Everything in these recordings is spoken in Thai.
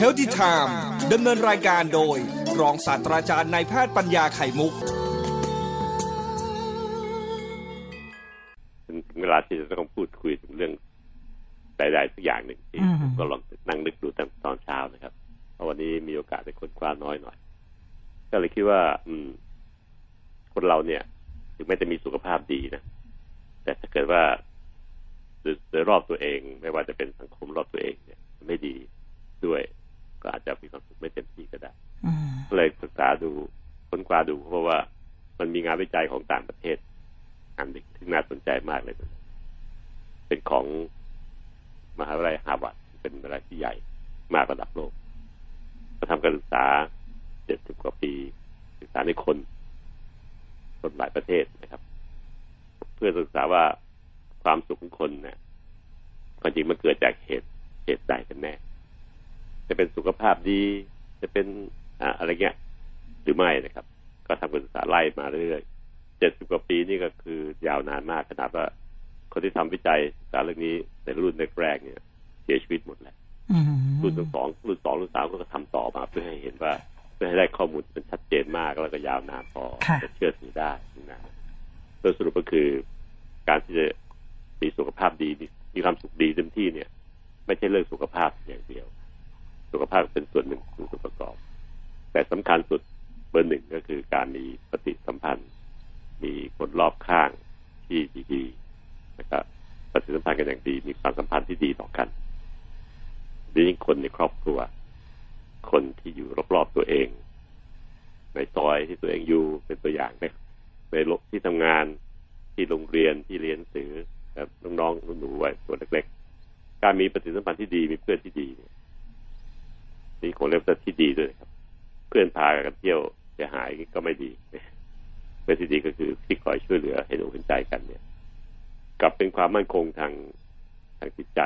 h e a l t h y Time ดำเนินรายการโดย รองศาสตราจารย์นายแพทย์ปัญญาไข่มุกถึงเวลาที่จะต้องพูดคุยถึงเรื่องใดๆสักอย่างหนึ่งที่อืมผมก็ลองนั่งนึกดูตั้งตอนเช้านะครับเพราะวันนี้มีโอกาสได้ค้นคว้าน้อยหน่อย ก็เลยคิดว่า อืม คนเราเนี่ย ถึงแม้จะมีสุขภาพดีนะแต่ถ้าเกิดว่าโดยโดยรอบตัวเอง ไม่ว่าจะเป็นสังคมรอบตัวเองเนี่ย ไม่ดีด้วย ก็อาจจะมีความสุขไม่เต็มที่ก็ได้อืมก็เลยศึกษาดูค้นคว้าดูเพราะว่ามันมีงานวิจัยของต่างประเทศอันหนึ่งที่น่าสนใจมากเลย เป็นของมหาวิทยาลัยฮาร์วาร์ดเป็นมหาวิทยาลัยที่ใหญ่มากระดับโลกก็ทำการศึกษาเจ็ดสิบกว่าปี ศึกษาในคนคนหลายประเทศนะครับ เพื่อศึกษาว่าความสุขของคนเนี่ยความจริงมันเกิดจากเหตุเหตุใดกันแน่ จะเป็นสุขภาพดี จะเป็นอ่าอะไรเงี้ยหรือไม่นะครับ ก็ทำการศึกษาไล่มาเรื่อยๆเจ็ดสิบกว่าปีนี่ก็คือยาวนานมากขนาดว่า คนที่ทำวิจัยศึกษาเรื่องนี้ในรุ่นแรกๆเนี่ย เสียชีวิตหมดแล้วอืมรุ่นที่สองรุ่นสองรุ่นสามก็ทำต่อมาเพื่อให้เห็นว่าเพื่อให้ได้ข้อมูลที่มันชัดเจนมากแล้วก็ยาวนานพอค่ะจะเชื่อถือได้นะโดยสรุปก็คือ การที่จะมีสุขภาพดีมีมีความสุขดีเต็มที่เนี่ย ไม่ใช่เรื่องสุขภาพอย่างเดียว สุขภาพเป็นส่วนหนึ่งของส่วนประกอบ แต่สำคัญสุดเบอร์หนึ่งก็คือการมีปฏิสัมพันธ์ มีคนรอบข้างที่ดีๆนะครับปฏิสัมพันธ์กันอย่างดี มีความสัมพันธ์ที่ดีต่อกันดยยิ่งคนในครอบครัว คนที่อยู่รอบๆตัวเอง ในซอยที่ตัวเองอยู่เป็นตัวอย่างในในโลกที่ทำงานที่โรงเรียนที่เรียนหนังสือครับน้องๆหนูๆไว้ตัวเล็กๆการมีปฏิสัมพันธ์ที่ดีมีเพื่อนที่ดีเนี่ย นี่คนเรียกว่าที่ดีด้วยครับ เพื่อนพากันเที่ยวเสียหายก็ไม่ดีเพื่อนที่ดีก็คือที่คอยช่วยเหลือเห็นอกเห็นใจกันเนี่ย กลับเป็นความมั่นคงทางทางจิตใจ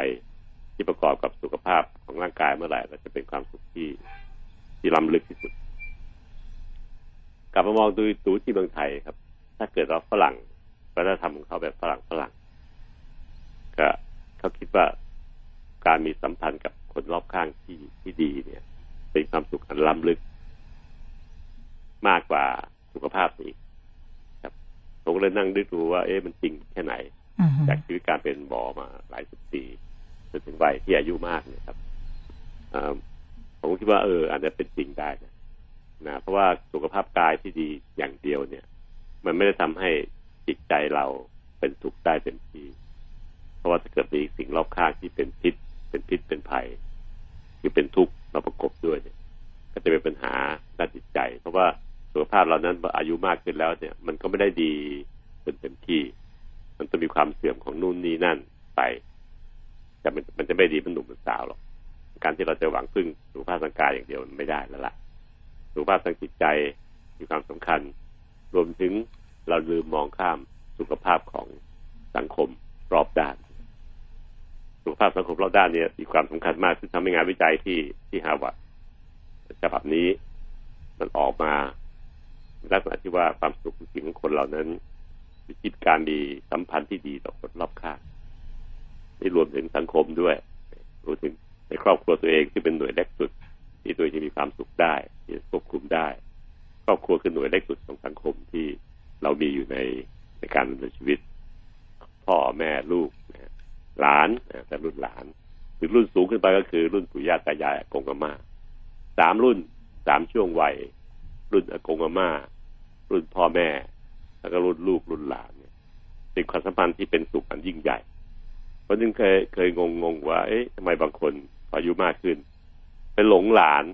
ที่ประกอบกับสุขภาพของร่างกายเมื่อไหร่ก็จะเป็นความสุขที่ที่ล้ำลึกที่สุด กลับมามองดูดูที่เมืองไทยครับ ถ้าเกิดเราฝรั่งวัฒนธรรมของเขาแบบฝรั่งฝรั่งก็เขาคิดว่าการมีสัมพันธ์กับ คนรอบข้างที่ที่ดีเนี่ย เป็นความสุขอันล้ำลึก มากกว่าสุขภาพอีกครับผมก็เลยนั่งนึกดูว่า เอ๊ะมันจริงแค่ไหนอืมจากชีวิตการเป็นหมอมาหลายสิบปีจนถึงวัยที่อายุมากเนี่ยครับอ่าผมคิดว่าเอออาจจะเป็นจริงได้นะนะเพราะว่าสุขภาพกายที่ดีอย่างเดียวเนี่ย มันไม่ได้ทำให้จิตใจเราเป็นสุขได้เต็มที่ เพราะว่าถ้าเกิดมีสิ่งรอบข้างที่เป็นพิษ เป็นพิษเป็นภัย หรือเป็นทุกข์มาประกบด้วยเนี่ย ก็จะเป็นปัญหาด้านจิตใจ เพราะว่าสุขภาพเรานั้นอายุมากขึ้นแล้วเนี่ย มันก็ไม่ได้ดีจนเต็มที่ มันจะมีความเสื่อมของนู่นนี่นั่นไปแต่มันมันจะไม่ดีเป็นหนุ่มเป็นสาวหรอกการที่เราจะหวังพึ่งสุขภาพทางกายอย่างเดียวมันไม่ได้แล้วล่ะสุขภาพทางจิตใจมีความสำคัญ รวมถึงเราลืมมองข้ามสุขภาพของสังคมรอบด้าน สุขภาพสังคมรอบด้านเนี่ยมีความสำคัญมากซึ่งทำให้งานวิจัยที่ที่ฮาวาดฉบับนี้มันออกมาลักษณะที่ว่าความสุขจริงของคนเหล่านั้นอยู่ที่การมีสัมพันธ์ที่ดีต่อคนรอบข้างนี่รวมถึงสังคมด้วยรวมถึงในครอบครัวตัวเองที่เป็นหน่วยเล็กสุด ที่ตัวเองจะมีความสุขได้ที่ควบคุมได้ ครอบครัวคือหน่วยเล็กสุดของสังคมที่เรามีอยู่ในในการดำเนินชีวิต พ่อแม่ลูกนะ หลานนะแต่รุ่นหลานถึงรุ่นสูงขึ้นไปก็คือ รุ่นปู่ย่าตายายอากงอาม่าสามรุ่นสามช่วงวัย รุ่นอากงอาม่า รุ่นพ่อแม่ แล้วก็รุ่นลูกรุ่นหลานเนี่ยเป็นความสัมพันธ์ที่เป็นสุขอันยิ่งใหญ่ เพราะฉะนั้นเคยเคยงงงๆว่า เอ๊ะทำไมบางคนพออายุมากขึ้นไปหลงหลาน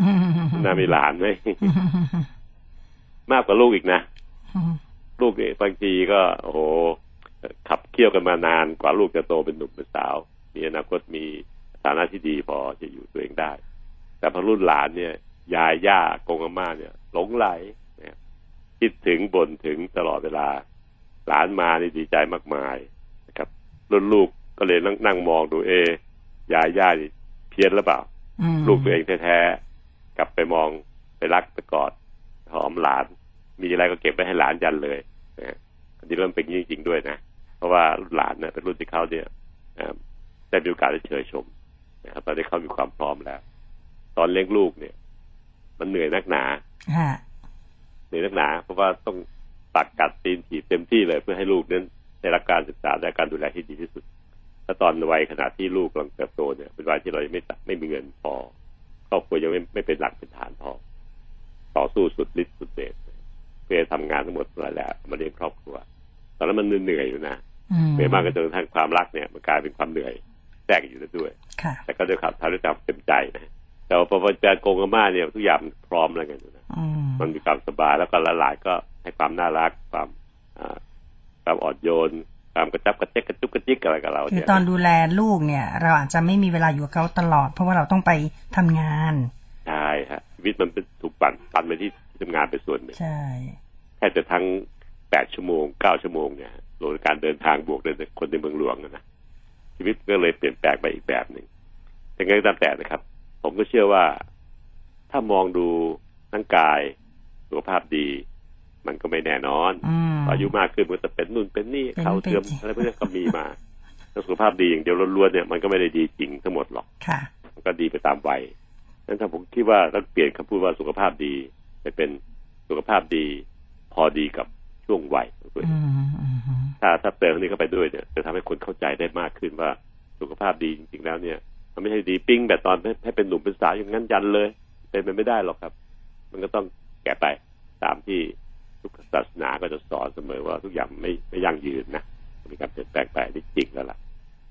อืมน่ามีหลานไหมมากกว่าลูกอีกนะอืมลูกเนี่ยบางทีก็ โอ้โห ขับเคี่ยวกันมานานกว่าลูกจะโตเป็นหนุ่มเป็นสาว มีอนาคตมีฐานะที่ดีพอจะอยู่ตัวเองได้ แต่พอรุ่นหลานเนี่ย ยายย่ากงอาม่าเนี่ย หลงไหลเนี่ยคิดถึงบ่นถึงตลอดเวลา หลานมานี่ดีใจมากมายนะครับ รุ่นลูกก็เลยนั่งนั่งมองดูเอะยายย่านี่เพี้ยนหรือเปล่าอืมลูกตัวเองแท้ๆกลับไปมองไปรักไปกอดหอมหลาน มีอะไรก็เก็บไว้ให้หลานยันเลยนะฮะอันนี้เริ่มเป็นอย่างนี้จริงๆด้วยนะ เพราะว่ารุ่นหลานเนี่ยเป็นรุ่นที่เขาเนี่ยเอ่อได้มีโอกาสได้เชยชมนะครับตอนนี้เขามีความพร้อมแล้ว ตอนเลี้ยงลูกเนี่ย มันเหนื่อยนักหนาฮะเหนื่อยนักหนา เพราะว่าต้องตักกัดตีนถีบเต็มที่เลยเพื่อให้ลูกนั้นได้รับการศึกษาและการดูแลที่ดีที่สุดถ้าตอนวัยขณะที่ลูกกำลังเติบโตเนี่ยเป็นวัยที่เรายังไม่ไม่มีเงินพอครอบครัวยังไม่ไม่เป็นหลักเป็นฐานพอต่อสู้สุดฤทธิ์สุดเดชเพื่อทำงานทั้งหมดมาแล้วมาเลี้ยงครอบครัว ตอนนั้นมันเหนื่อยอยู่นะอืม เหนื่อยมากก็จนกระทั่งความรักเนี่ยมันกลายเป็นความเหนื่อยแทรกอยู่แล้วด้วยค่ะแต่ก็ด้วยความทำด้วยความเต็มใจนะแต่ว่าพอเป็นโกงอาม่าเนี่ยทุกอย่างมันพร้อมแล้วกันนะอืมมันมีความสบายแล้วก็ละลายก็ให้ความน่ารักความอ่าความอ่อนโยนความกระจับกระเจ๊กกระจุกกระจิกอะไรกับเราคือเนี่ยตอนดูแลลูกเนี่ย เราอาจจะไม่มีเวลาอยู่กับเขาตลอด เพราะว่าเราต้องไปทำงานใช่ฮะชีวิตมันเป็นถูกปั่นปั่นไปที่ที่ทำงานเป็นส่วนหนึ่งใช่แค่จะทั้งแปดชั่วโมงเก้าชั่วโมงเนี่ย รวมการเดินทางบวกเลยคนในเมืองหลวงนะนะชีวิตก็เลยเปลี่ยนแปลงไปอีกแบบหนึ่งแต่ไงก็ตามแต่นะครับ ผมก็เชื่อว่าถ้ามองดูร่างกายสุขภาพดี มันก็ไม่แน่นอนอืมอายุมากขึ้นมันจะเป็นนู่นเป็นนี่เป็นเขาเสื่อมเป็นอะไรพวกนี้ก็มีมาถ้าสุขภาพดีอย่างเดียวล้วนๆเนี่ยมันก็ไม่ได้ดีจริงทั้งหมดหรอกค่ะมันก็ดีไปตามวัยนั้นถ้าผมคิดว่าต้องเปลี่ยนคำพูดว่าสุขภาพดีไปเป็นสุขภาพดี พอดีกับช่วงวัยของตัวเองอืมอืมอืม ถ้าถ้าเติมนนี้เข้าไปด้วยเนี่ยจะทำให้คนเข้าใจได้มากขึ้นว่าสุขภาพดีจริงๆแล้วเนี่ย มันไม่ใช่ดีปิ้งแบบตอนให้เป็นหนุ่มเป็นสาวอย่างนั้นยันเลย เป็นไปไม่ได้หรอกครับ มันก็ต้องแก่ไปตามที่ทุกศาสนาก็จะสอนเสมอว่าทุกอย่างไม่ไม่ยั่งยืนนะมีการเปลี่ยนแปลงไปนี่จริงแล้วล่ะ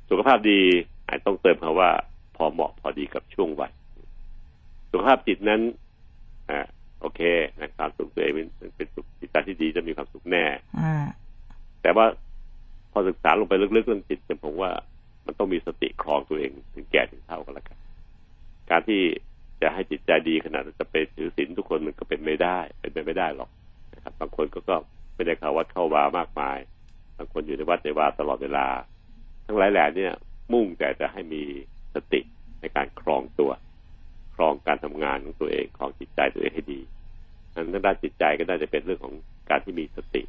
สุขภาพดีอาจต้องเติมคำว่า พอเหมาะพอดีกับช่วงวัยสุขภาพจิตนั้นอ่าโอเคนะความสุขตัวเองเป็นเป็นสุขจิตใจที่ดีจะมีความสุขแน่อ่า แต่ว่าพอศึกษาลงไปลึกๆเรื่องจิตเนี่ยผมว่ามันต้องมีสติครองตัวเองถึงแก่ถึงเท่ากันละกัน การที่จะให้จิตใจดีขนาดจะไปถือศีลทุกคนมันก็เป็นไม่ได้ เป็นไปไม่ได้หรอกนะครับ บางคนก็ก็ไม่ได้เข้าวัดเข้าวามากมาย บางคนอยู่ในวัดในวาตลอดเวลา ทั้งหลายแหล่เนี่ย มุ่งแต่จะให้มีสติในการครองตัว ครองการทำงานของตัวเองครองจิตใจตัวเองให้ดีอันนั้นด้านจิตใจก็น่าจะเป็นเรื่องของการที่มีสติ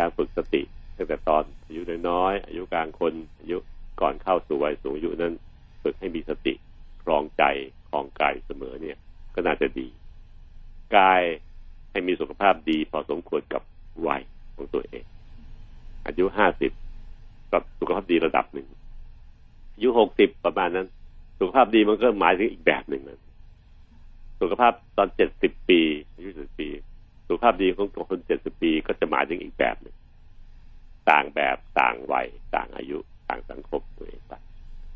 การฝึกสติตั้งแต่ตอนอายุน้อยอายุกลางคนอายุก่อนเข้าสู่วัยสูงอายุนั้น ฝึกให้มีสติครองใจครองกายเสมอเนี่ย ก็น่าจะดีกายให้มีสุขภาพดีพอสมควรกับวัยของตัวเอง อายุห้าสิบก็สุขภาพดีระดับหนึ่งอายุหกสิบประมาณนั้น สุขภาพดีมันก็หมายถึงอีกแบบหนึ่งนะสุขภาพตอนเจ็ดสิบปี อายุเจ็ดปี สุขภาพดีของคนเจ็ดสิบปีก็จะหมายถึงอีกแบบหนึ่งต่างแบบต่างวัยต่างอายุ ต่างสังคมตัวเองไป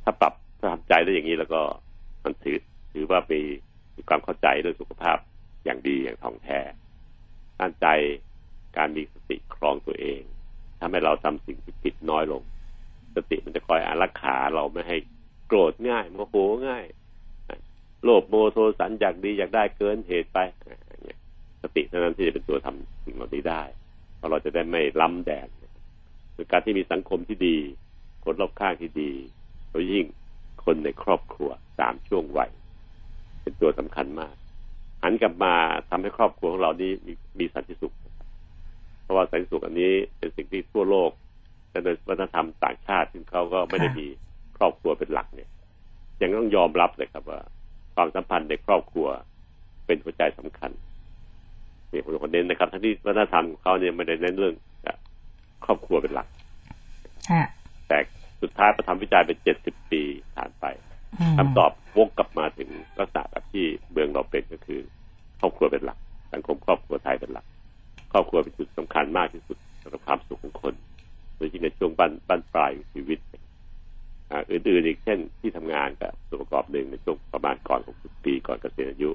ถ้าปรับถ้าทำใจได้อย่างนี้แล้วก็มันถือถือว่ามีมีความเข้าใจเรื่องสุขภาพอย่างดีอย่างท่องแท้ตั้งใจการมีสติครองตัวเองทำให้เราทำสิ่งที่ผิดน้อยลง สติมันจะคอยอารักขาเราไม่ให้โกรธง่ายโมโหง่าย โลภโมโทสันอยากดีอยากได้เกินเหตุไป สติเท่านั้นที่จะเป็นตัวทำสิ่งเหล่านี้ได้เพราะเราจะได้ไม่ล้ำแดนคือการที่มีสังคมที่ดี คนรอบข้างที่ดีโดยยิ่งคนในครอบครัวสามช่วงวัยเป็นตัวสำคัญมากหันกลับมาทำให้ครอบครัวของเรานี้มีมีสันติสุข เพราะว่าสันติสุขอันนี้เป็นสิ่งที่ทั่วโลกแต่โดยวัฒนธรรมต่างชาติซึ่งเขาก็ไม่ได้มีครอบครัวเป็นหลักเนี่ย ยังต้องยอมรับเลยครับว่า ความสัมพันธ์ในครอบครัวเป็นหัวใจสำคัญ นี่ผมขอเน้นนะครับ ทั้งที่วัฒนธรรมของเขาเนี่ยไม่ได้เน้นเรื่องครอบครัวเป็นหลักฮะแต่สุดท้ายประทำวิจัยเป็นเจ็ดสิบปีผ่านไปมคำตอบวกกลับมาถึงลักษณะแบบที่เมืองเราเป็นก็คือ ครอบครัวเป็นหลัก สังคมครอบครัวไทยเป็นหลัก ครอบครัวเป็นจุดสำคัญมากที่สุดสำหรับความสุขของคนโดยเฉพาะในช่วงบั้นบั้นปลายของชีวิตอ่าอื่นๆอีกเช่นที่ทำงานกับส่วนประกอบหนึ่งในช่วงประมาณก่อน 60 ปีก่อนเกษียณอายุ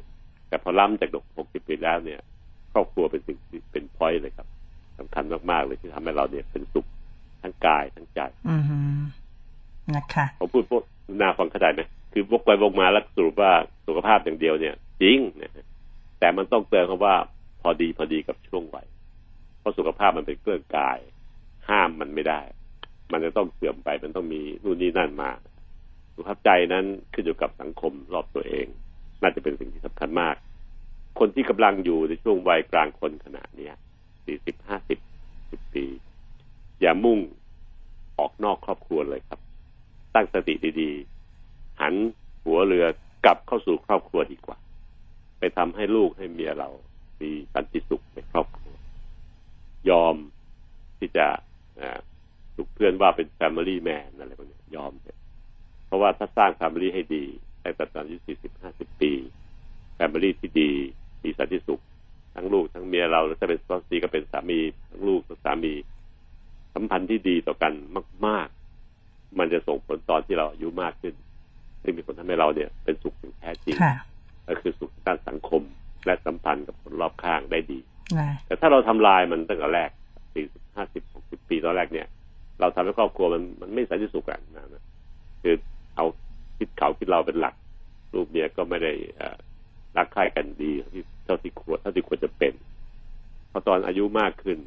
แต่พอล้ำจาก 60 ปีแล้วเนี่ยค รอบครัวเป็นสิ่งที่เป็นพอยต์เลยครับสำคัญมากๆเลยที่ทำให้เราเนี่ยเป็นสุขทั้งกายทั้งใจอืมนะคะผมพูดพวกน่าฟังเข้าใจไหมคือวกไปวกมาแล้วสรุปว่าสุขภาพอย่างเดียวเนี่ย จริงนะฮะแต่มันต้องเตือนคำว่า พอดีพอดีกับช่วงวัยเพราะสุขภาพมันเป็นเครื่องกาย ห้ามมันไม่ได้ มันจะต้องเสื่อมไปมันต้องมีนู่นนี่นั่นมาสุขภาพใจนั้นขึ้นอยู่กับสังคมรอบตัวเอง น่าจะเป็นสิ่งที่สำคัญมาก คนที่กำลังอยู่ในช่วงวัยกลางคนขณะเนี้สี่สิบห้าสิบสิบปี อย่ามุ่งออกนอกครอบครัวเลยครับ ตั้งสติดีๆ หันหัวเรือกลับเข้าสู่ครอบครัวดีกว่า ไปทำให้ลูกให้เมียเรามีสันติสุขในครอบครัว ยอมที่จะถูกเพื่อนว่าเป็น Family Man อะไรพวกนี้ยอมเถอะเพราะว่าถ้าสร้าง Family ให้ดีตั้งแต่ตอนอายุสี่สิบห้าสิบปี Family ที่ดี มีสันติสุข ทั้งลูกทั้งเมียเราแล้วถ้าเป็นสามีก็เป็นสามีทั้งลูกทั้งสามี สัมพันธ์ที่ดีต่อกันมาก ๆ มันจะส่งผลตอนที่เราอายุมากขึ้นซึ่งมีผลทำให้เราเนี่ยเป็นสุขถึงแท้จริงก็คือสุขด้านสังคมและสัมพันธ์กับคนรอบข้างได้ดี แต่ถ้าเราทำลายมันตั้งแต่แรกสี่สิบห้าสิบหกสิบปีตอนแรกเนี่ย เราทำให้ครอบครัวมันมันไม่สันติสุขกันนะคือเอาคิดเขาคิดเราเป็นหลัก ลูกเมียก็ไม่ได้ รักใคร่กันดีเท่าที่ควรเท่าที่ควรจะเป็นพอตอนอายุมากขึ้น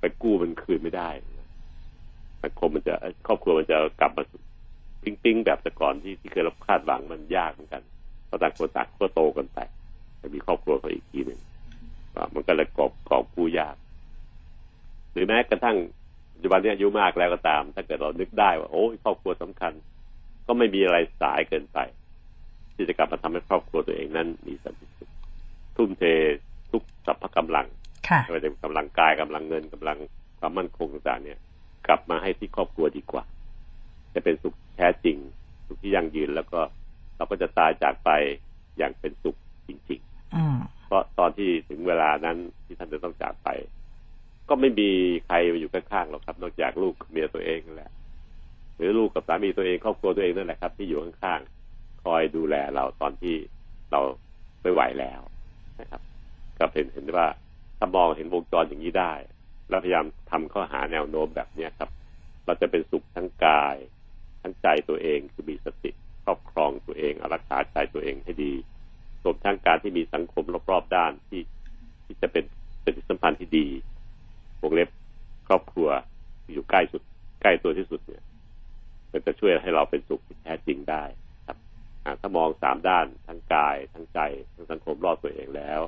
ไปกู้มันคืนไม่ได้สังคมมันจะครอบครัวมันจะกลับมาปิ้งปิ้งแบบแต่ก่อนที่ที่เคยเราคาดหวังมันยากเหมือนกันเพราะต่างคนต่างก็โตกันไปจะมีครอบครัวเขาอีกทีหนึ่งมันก็เลยกอบกอบกู้ยาก หรือแม้กระทั่งปัจจุบันนี้อายุมากแล้วก็ตาม ถ้าเกิดเรานึกได้ว่าโอ้ครอบครัวสำคัญ ก็ไม่มีอะไรสายเกินไป ที่จะกลับมาทำให้ครอบครัวตัวเองนั้น มีสันติสุขทุ่มเททุกสรรพกำลังไม่ว่าจะเป็นกำลังกายกำลังเงินกำลังความมั่นคงต่างๆเนี่ย กลับมาให้ที่ครอบครัวดีกว่า จะเป็นสุขแท้จริง สุขที่ยั่งยืนแล้วก็เราก็จะตายจากไปอย่างเป็นสุขจริงๆเพราะตอนที่ถึงเวลานั้นที่ท่านจะต้องจากไป ก็ไม่มีใครมาอยู่ข้างๆหรอกครับ นอกจากลูกเมียตัวเองนั่นแหละ หรือลูกกับสามีตัวเองครอบครัวตัวเองนั่นแหละครับ ที่อยู่ข้างๆค อยดูแลเราตอนที่เราไม่ไหวแล้วนะครับ ก็เห็นเห็นว่าถ้ามองเห็นวงจรอย่างนี้ได้ แล้วพยายามทำข้อหาแนวโน้มแบบเนี้ยครับ เราจะเป็นสุขทั้งกาย ทั้งใจตัวเองคือมีสติครอบครองตัวเองรักษาใจตัวเองให้ดีรวมทั้งการที่มีสังคมรอบๆด้านที่ที่จะเป็นเป็นสัมพันธ์ที่ดีวงเล็บครอบครัวอยู่ใกล้สุด ใกล้ตัวที่สุดเนี่ยมันจะช่วยให้เราเป็นสุขที่แท้จริงได้ ถ้ามองสามด้านทั้งกาย ทั้งใจทั้งสังคมรอบตัวเองแล้ว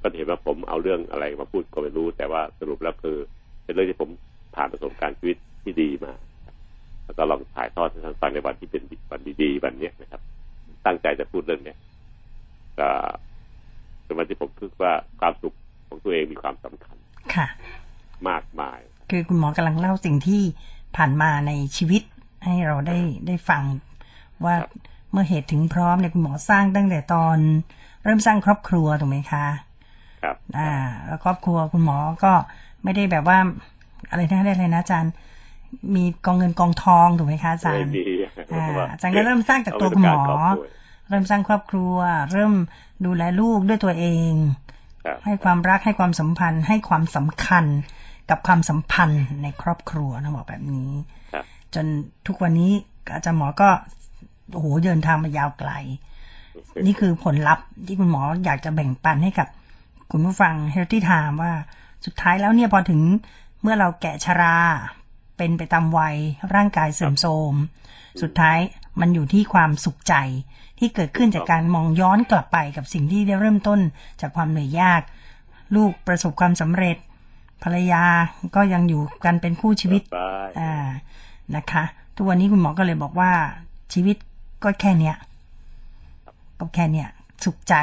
ก็เห็นว่าผมเอาเรื่องอะไรมาพูดก็ไม่รู้ แต่ว่าสรุปแล้วคือ เป็นเรื่องที่ผมผ่านประสบการณ์ชีวิตที่ดีมาแล้วก็ลองถ่ายทอดให้ท่านฟังในวันที่เป็นวันดีๆวันนี้นะครับ ตั้งใจจะพูดเรื่องเนี้ยก็เป็นวันที่ผมคิดว่าความสุขของตัวเองมีความสำคัญค่ะ มากมาย คือคุณหมอกำลังเล่าสิ่งที่ผ่านมาในชีวิตให้เราได้ได้ฟังว่า เมื่อเหตุถึงพร้อมเนี่ยคุณหมอสร้างตั้งแต่ตอน เริ่มสร้างครอบครัวถูกไหมคะครับอ่า แล้วครอบครัวคุณหมอก็ไม่ได้แบบว่าอะไรนะได้เลยนะอาจารย์ มีกองเงินกองทองถูกไหมคะอาจารย์อ่าอาจารย์ก็เริ่มสร้างจากตัวคุณหมอ เริ่มสร้างครอบครัว เริ่มดูแลลูกด้วยตัวเอง ให้ความรักให้ความสัมพันธ์ ให้ความสำคัญกับความสัมพันธ์ในครอบครัวนะบอกแบบนี้จนทุกวันนี้อาจารย์หมอก็ โอ้โหเดินทางมายาวไกล นี่คือผลลัพธ์ที่คุณหมออยากจะแบ่งปันให้กับคุณผู้ฟังเฮลที่ถามว่าสุดท้ายแล้วเนี่ยพอถึงเมื่อเราแก่ชรา เป็นไปตามวัยร่างกายเสื่อมโทรม สุดท้ายมันอยู่ที่ความสุขใจที่เกิดขึ้นจากการมองย้อนกลับไปกับสิ่งที่ได้เริ่มต้นจากความเหนื่อยยาก ลูกประสบความสำเร็จ ภรรยาก็ยังอยู่กันเป็นคู่ชีวิตอ่านะคะ ทุกวันนี้คุณหมอก็เลยบอกว่าชีวิต ก็แค่เนี้ยก็แค่เนี้ยสุขใจ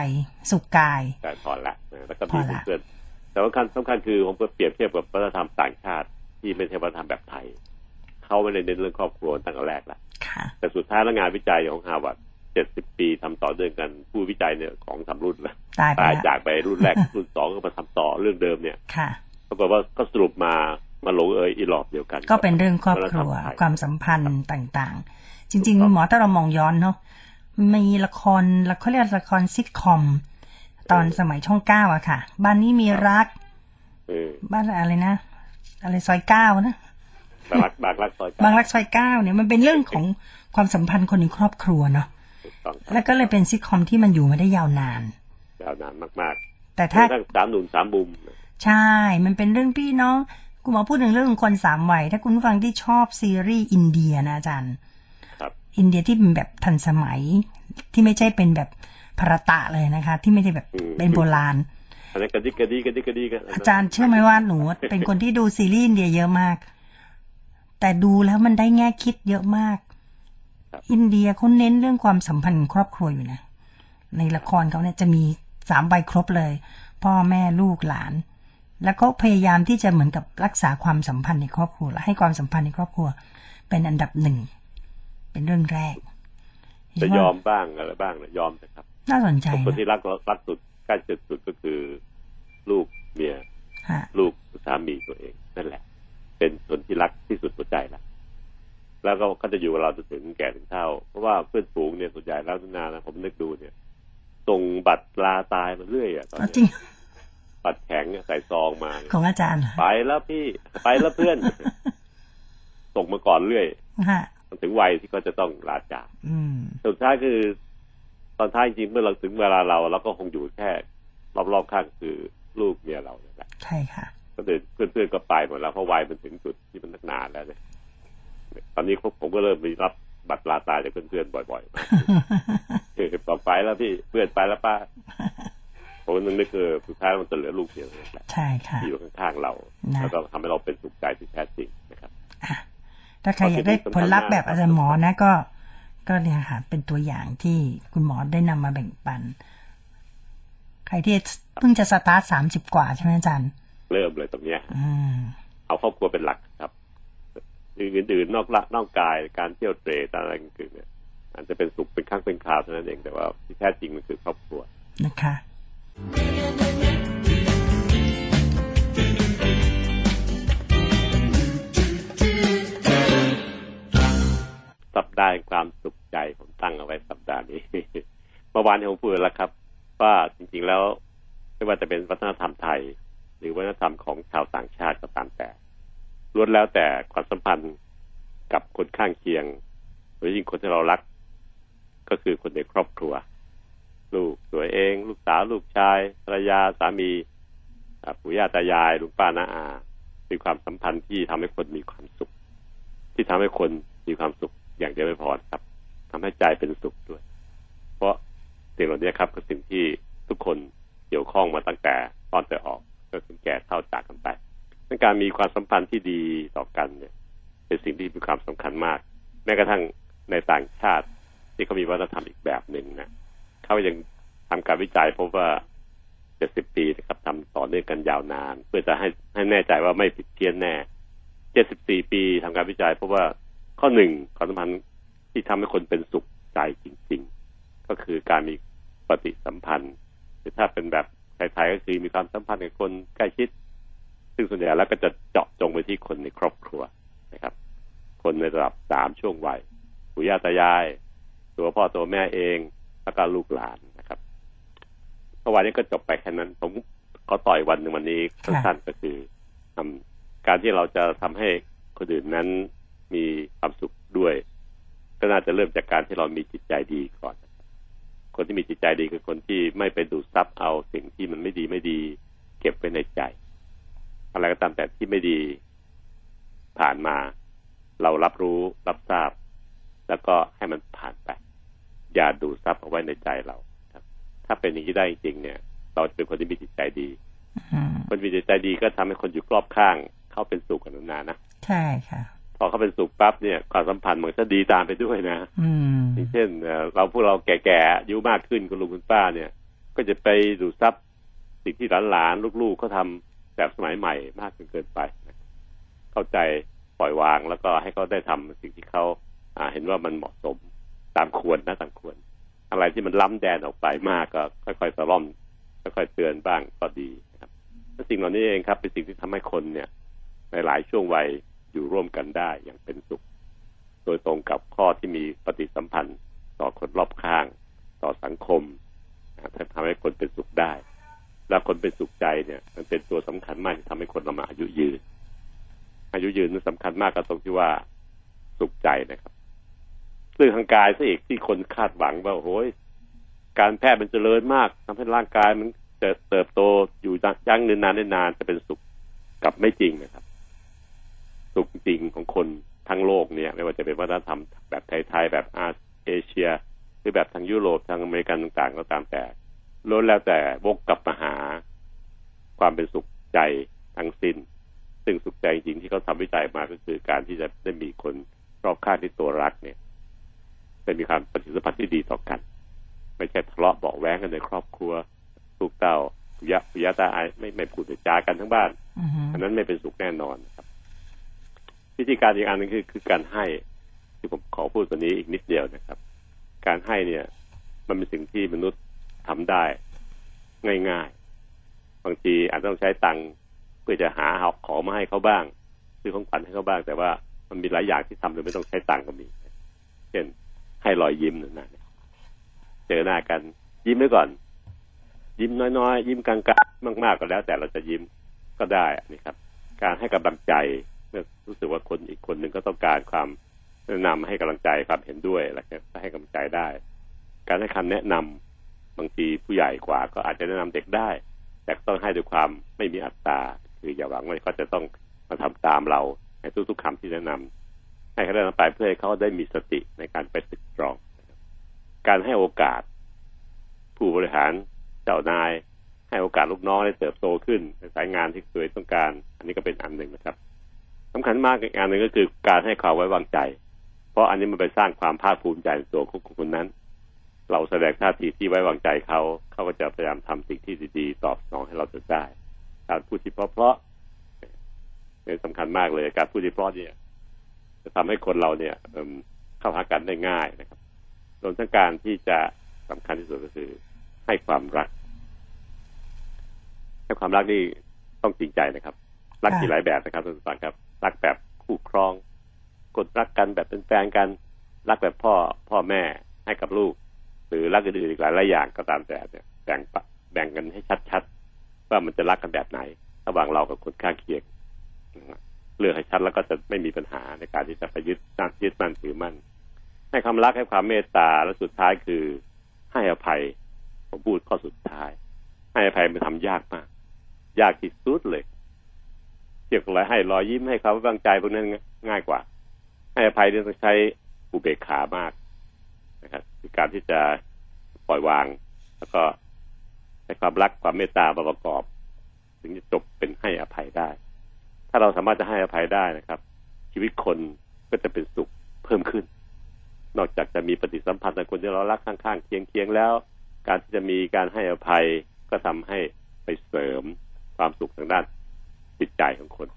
สุขกายแต่พอละแล้วก็มีเพื่อนแต่ว่าคัญสำคัญคือผมก็เปรียบเทียบกับวัฒนธรรมต่างชาติ ที่ไม่ใช่วัฒนธรรมแบบไทย เขาไม่ได้เน้นเรื่องครอบครัวตั้งแต่แรกละแต่สุดท้ายแล้วงานวิจัยของฮาร์วาร์ดเจ็ดสิบปีทำต่อเนื่องกันผู้วิจัยเนี่ยสองสามรุ่นละตายจากไปรุ่นแรกรุ่นสองก็มาทำต่อเรื่องเดิมเนี่ยค่ะปรากฏว่าก็สรุปมามาลงเอยอีหรอบเดียวกัน ก็เป็นเรื่องครอบครัวความสัมพันธ์ต่างๆ จริง ๆ หมอถ้าเรามองย้อนเนาะมีละครละเขาเรียกละครซิทคอม ตอนสมัยช่องเก้าอะค่ะ บ้านนี้มีรักบ้านอะไรนะ อะไรซอยเก้านะบางรักบางรักซอยบางรักซอยเก้าเนี่ยมันเป็นเรื่องของความสัมพันธ์คนในครอบครัวเนาะแล้วก็เลยเป็นซิทคอมที่มันอยู่มาได้ยาวนาน ยาวนานมากๆ แต่ถ้าสามหนุ่มสามบุมใช่ มันเป็นเรื่องพี่น้องคุณหมอพูดถึงเรื่องคนสามวัยถ้าคุณฟังที่ชอบซีรีส์อินเดียนะอาจารย์ครับ อินเดียที่เป็นแบบทันสมัย ที่ไม่ใช่เป็นแบบภารตะเลยนะคะ ที่ไม่ได้แบบเป็นโบราณอะไรกระดิกกระดิกกระดิกกระดิกอาจารย์เชื่อไหมว่าหนู เป็นคนที่ดูซีรีส์อินเดียเยอะมาก แต่ดูแล้วมันได้แง่คิดเยอะมาก อินเดียเขาเน้นเรื่องความสัมพันธ์ครอบครัวอยู่นะ ในละครเขาเนี่ยจะมีสามวัยครบเลย พ่อแม่ลูกหลาน แล้วก็พยายามที่จะเหมือนกับรักษาความสัมพันธ์ในครอบครัวและให้ความสัมพันธ์ในครอบครัว เป็นอันดับหนึ่ง เป็นเรื่องแรกจะยอมบ้างอะไรบ้างนะยอมนะครับ น่าสนใจคนที่รักรักสุดใกล้จุดสุดก็คือ ลูกเมียฮะลูกสามีตัวเองนั่นแหละ เป็นคนที่รักที่สุดหัวใจละแล้วก็ก็จะอยู่กับเราจนถึงแก่ถึงเฒ่า เพราะว่าเพื่อนฝูงเนี่ยส่วนใหญ่แล้วนานนะผมนึกดูเนี่ยส่งบัตรลาตายมาเรื่อยอะตอนอ๋อเนี้ยจริงบัตรแข็งเนี่ยใส่ซองมาเนี่ยของอาจารย์เหรอไปแล้วพี่ไปแล้วเพื่อน ส่งมาก่อนเรื่อย ฮะถึงวัยที่เขาจะต้องลาจากอืมสุดท้ายคือ ตอนท้ายจริงๆเมื่อเราถึงเวลาเราเราก็คงอยู่แค่รอบๆข้างคือลูกเมียเราเนี่ยแหละใช่ค่ะก็เดินเพื่อนๆก็ไปหมดแล้วเพราะวัยมันถึงจุดที่มันนักนานแล้วเนี่ยตอนนี้ผมก็เริ่มมีรับบัตรลาตายจากเพื่อนๆบ่อยๆมากคือต่อไปแล้วพี่เพื่อนไปแล้วป้าผมนึกนึกคือสุดท้ายมันจะเหลือลูกเดียวนี่แหละใช่ค่ะที่อยู่ข้างๆเรานะแล้วก็ทำให้เราเป็นสุขใจที่แท้จริงนะครับ ถ้าใครอยากได้ผลลัพธ์แบบอาจารย์หมอนะ ก็ ก็เนี่ยค่ะ เป็นตัวอย่างที่คุณหมอได้นำมาแบ่งปัน ใครที่เพิ่งจะสตาร์ทสามสิบกว่าใช่ไหมอาจารย์ เริ่มเลยตรงเนี้ยอืมเอาครอบครัวเป็นหลักครับอื่นๆนอกละนอกกายการเที่ยวเตรอะไรอื่นๆเนี่ยอาจจะเป็นสุขเป็นครั้งเป็นคราวเท่านั้นเองแต่ว่าที่แท้จริงมันคือครอบครัวนะคะ สัปดาห์แห่งความสุขใจ ผมตั้งเอาไว้สัปดาห์นี้เมื่อวานที่ผมพูดแล้วครับ ว่าจริง ๆแล้วไม่ว่าจะเป็นวัฒนธรรมไทย หรือวัฒนธรรมของชาวต่างชาติก็ตามแต่ล้วนแล้วแต่ความสัมพันธ์กับคนข้างเคียงโดยยิ่งคนที่เรารัก ก็คือคนในครอบครัว ลูกตัวเอง ลูกสาวลูกชายภรรยาสามีปู่ย่าตายายลุงป้าน้าอาเป็นความสัมพันธ์ที่ทำให้คนมีความสุข ที่ทำให้คนมีความสุข อย่างเดียวไม่พอครับทำให้ใจเป็นสุขด้วย เพราะสิ่งเหล่านี้ครับคือสิ่งที่ทุกคนเกี่ยวข้องมาตั้งแต่ตอนแต่ออกก็ถึงแก่เท่าจากกันไปดังการมีความสัมพันธ์ที่ดีต่อกันเนี่ย เป็นสิ่งที่มีความสำคัญมาก แม้กระทั่งในต่างชาติที่เขามีวัฒนธรรมอีกแบบหนึ่งนะเขายังทำการวิจัยพบว่า70ปีนะครับทำต่อเนื่องกันยาวนาน เพื่อจะให้ให้แน่ใจว่าไม่ผิดเพี้ยนแน่74ปีทำการวิจัยพราะว่า ข้อหนึ่งความสัมพันธ์ที่ทำให้คนเป็นสุขใจจริง ๆ ก็คือการมีปฏิสัมพันธ์หรือถ้าเป็นแบบไทยๆก็คือมีความสัมพันธ์กับคนใกล้ชิด ซึ่งส่วนใหญ่แล้วก็จะเจาะจงไปที่คนในครอบครัวนะครับ คนในระดับสามช่วงวัยปู่ย่าตายาย ตัวพ่อตัวแม่เองแล้วก็ลูกหลานนะครับเมื่อวานนี้ก็จบไปแค่นั้น ผมขอต่อยวันหนึ่งวันนี้สั้นๆก็คือทำการที่เราจะทำให้คนอื่นนั้น มีความสุขด้วย ก็น่าจะเริ่มจากการที่เรามีจิตใจดีก่อนนะครับคนที่มีจิตใจดีคือคนที่ไม่ไปดูดซับเอาสิ่งที่มันไม่ดีไม่ดี เก็บไว้ในใจ อะไรก็ตามแต่ที่ไม่ดีผ่านมา เรารับรู้รับทราบ แล้วก็ให้มันผ่านไป อย่าดูดซับเอาไว้ในใจเราครับ ถ้าเป็นอย่างนี้ได้จริงๆเนี่ย เราจะเป็นคนที่มีจิตใจดีอืมคนมีจิตใจดีก็ทำให้คนอยู่รอบข้าง เขาเป็นสุขกันนานๆนะ ใช่ค่ะพ อเขาเป็นสุขปั๊บเนี่ยความสัมพันธ์มันก็จะดีตามไปด้วยนะอืมอย่างเช่นเอ่อเราพวกเราแก่ๆอายุมากขึ้นคุณลุงคุณป้าเนี่ย ก็จะไปดูดซับสิ่งที่หลานๆลูกๆเขาทำแบบสมัยใหม่มากจนเกินไปนะเข้าใจปล่อยวางแล้วก็ให้เขาได้ทำสิ่งที่เขาอ่าเห็นว่ามันเหมาะสมตามควรนะตามควร อะไรที่มันล้ำแดนออกไปมากก็ ค่อยๆสะล่อมค่อยๆเตือนบ้างก็ดีนะครับและสิ่งเหล่านี้เองครับ เป็นสิ่งที่ทำให้คนเนี่ยในหลายช่วงวัย อยู่ร่วมกันได้อย่างเป็นสุข โดยตรงกับข้อที่มีปฏิสัมพันธ์ต่อคนรอบข้าง ต่อสังคมถ้าทำให้คนเป็นสุขได้ แล้วคนเป็นสุขใจเนี่ย มันเป็นตัวสำคัญมากที่ทำให้คนเรามาอายุยืน อายุยืนนั้นสำคัญมากก็ตรงที่ว่าสุขใจนะครับเรื่องทางกายซะอีกที่คนคาดหวังว่าโอ้ยการแพทย์มันเจริญมากทำให้ร่างกายมันเติบเติบโตอยู่ยั่งยืนนานได้นานจะเป็นสุขกับไม่จริงนะครับ สุขจริงของคนทั้งโลกเนี่ย ไม่ว่าจะเป็นวัฒนธรรมแบบไทยๆแบบอาเอเชีย หรือแบบทางยุโรปทางอเมริกันต่างๆ ก็ตามแต่ล้วนแล้วแต่วกกลับมาหา ความเป็นสุขใจทั้งสิ้น ซึ่งสุขใจจริงๆที่เขาทำวิจัยมาก็คือการที่จะได้มีคนรอบข้างที่ตัวรักเนี่ยเป็นมีความปฏิสัมพันธ์ที่ดีต่อกัน ไม่ใช่ทะเลาะเบาแว้งกันในครอบครัวลูกเต้าปุยะปุยะตาไอไม่ไม่พูดจากันทั้งบ้านอันนั้นไม่เป็นสุขแน่นอนครับ วิธีการอีกอันนึงคือคือการให้ที่ผมขอพูดตัวนี้อีกนิดเดียวนะครับ การให้เนี่ย มันเป็นสิ่งที่มนุษย์ทำได้ง่ายๆ บางทีอาจต้องใช้ตังค์เพื่อจะหาหอกขอมาให้เขาบ้างซื้อของขวัญให้เขาบ้าง แต่ว่ามันมีหลายอย่างที่ทำโดยไม่ต้องใช้ตังค์ก็มีเช่นให้รอยยิ้มนั่นนะเจอหน้ากัน ยิ้มไว้ก่อน ยิ้มน้อยๆ ยิ้มกลางๆมากๆก็แล้ว แต่เราจะยิ้มก็ได้นี่ครับ การให้กำลังใจ รู้สึกว่าคนอีกคนหนึ่งก็ต้องการความแนะนำให้กำลังใจความเห็นด้วยแล้วก็ให้กำลังใจได้ การให้คำแนะนำบางทีผู้ใหญ่กว่า ก็อาจจะแนะนำเด็กได้ แต่ต้องให้ด้วยความไม่มีอัตราคืออย่าหวังว่าเขาจะต้องมาทำตามเราในทุกๆคำที่แนะนำให้เขาได้นำไปเพื่อให้เขาได้มีสติในการไปตึกตรอง การให้โอกาส ผู้บริหารเจ้านาย ให้โอกาสลูกน้องได้เติบโตขึ้นในสายงานที่เองต้องการ อันนี้ก็เป็นอันหนึ่งนะครับ สำคัญมากอีกอันหนึ่งก็คือการให้ความไว้วางใจ เพราะอันนี้มันไปสร้างความภาคภูมิใจในตัวของคนนั้น เราแสดงท่าทีที่ไว้วางใจเขา เขาก็จะพยายามทำสิ่งที่ดีๆ ตอบสนองให้เราจนได้ การพูดที่เพราะๆเป็นสำคัญมากเลย การพูดที่เพราะเนี่ย จะทำให้คนเราเนี่ยเข้าหากันได้ง่ายนะครับรวมทั้งการที่จะสำคัญที่สุดก็คือ ให้ความรักให้ความรักนี่ต้องจริงใจนะครับ รักมีหลายแบบนะครับท่านผู้ฟังครับ รักแบบคู่ครอง กดรักกันแบบเป็นแฟนกัน รักแบบพ่อพ่อแม่ให้กับลูก หรือรักอื่นๆอีกหลายหลายอย่างก็ตามแต่เนี่ยแบ่งแบ่งกันให้ชัดๆว่ามันจะรักกันแบบไหน ระหว่างเรากับคนข้างเคียงเลือกให้ชัดแล้วก็จะไม่มีปัญหาในการที่จะไปยึดตั้งยึดมั่นถือมั่นให้ความรักให้ความเมตตาและสุดท้ายคือให้อภัยผมพูดข้อสุดท้าย ให้อภัยมันทำยากมาก ยากที่สุดเลย เกี่ยวกับอะไรให้รอยยิ้มให้ความวางใจพวกนั้นง่ายกว่า ให้อภัยเนี่ยต้องใช้อุเบกขามากนะครับคือการที่จะปล่อยวาง แล้วก็ให้ความรักความเมตตาประกอบ ถึงจะจบเป็นให้อภัยได้ ถ้าเราสามารถจะให้อภัยได้นะครับ ชีวิตคนก็จะเป็นสุขเพิ่มขึ้น นอกจากจะมีปฏิสัมพันธ์กับคนที่เรารักข้างๆเคียงๆแล้ว การที่จะมีการให้อภัยก็ทำให้ไปเสริมความสุขทางด้าน จิตใจของคน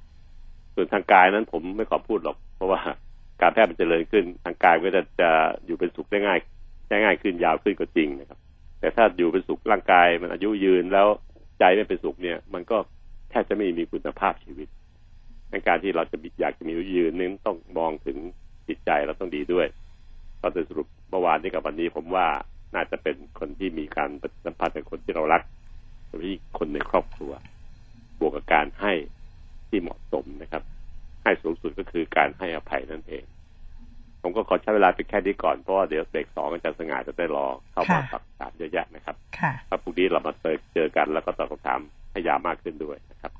ส่วนทางกายนั้นผมไม่ขอพูดหรอก เพราะว่าการแพทย์มันจเจริญขึ้นทางกายก็จะจะอยู่เป็นสุขได้ง่ายได้ง่ายขึ้นยาวขึ้นก็จริงนะครับ แต่ถ้าอยู่เป็นสุขร่างกาย มันอายุยืนแล้วใจไม่เป็นสุขเนี่ย มันก็แทบจะไม่มีคุณภาพชีวิตในการที่เราจะอยากจะมีอายุยืนนั้นต้องมองถึงจิตใจเราต้องดีด้วยก็จะสรุปเมื่อวานนี้กับวันนี้ผมว่าน่าจะเป็นคนที่มีการสัมพันธ์กับคนที่เรารักโดยที่คนในครอบครัว บวกกับการให้ที่เหมาะสมนะครับ ให้สูงสุดก็คือการให้อภัยนั่นเอง ผมก็ขอใช้เวลาไปแค่นี้ก่อนเพราะว่าเดี๋ยวเบรกสองอาจารย์สง่าจะได้รอเข้ามาตอบถามเยอะแยะนะครับถ้าพรุ่งนี้เรามาเจอกันแล้วก็ตอบคำถามให้ยาวมากขึ้นด้วยนะครับ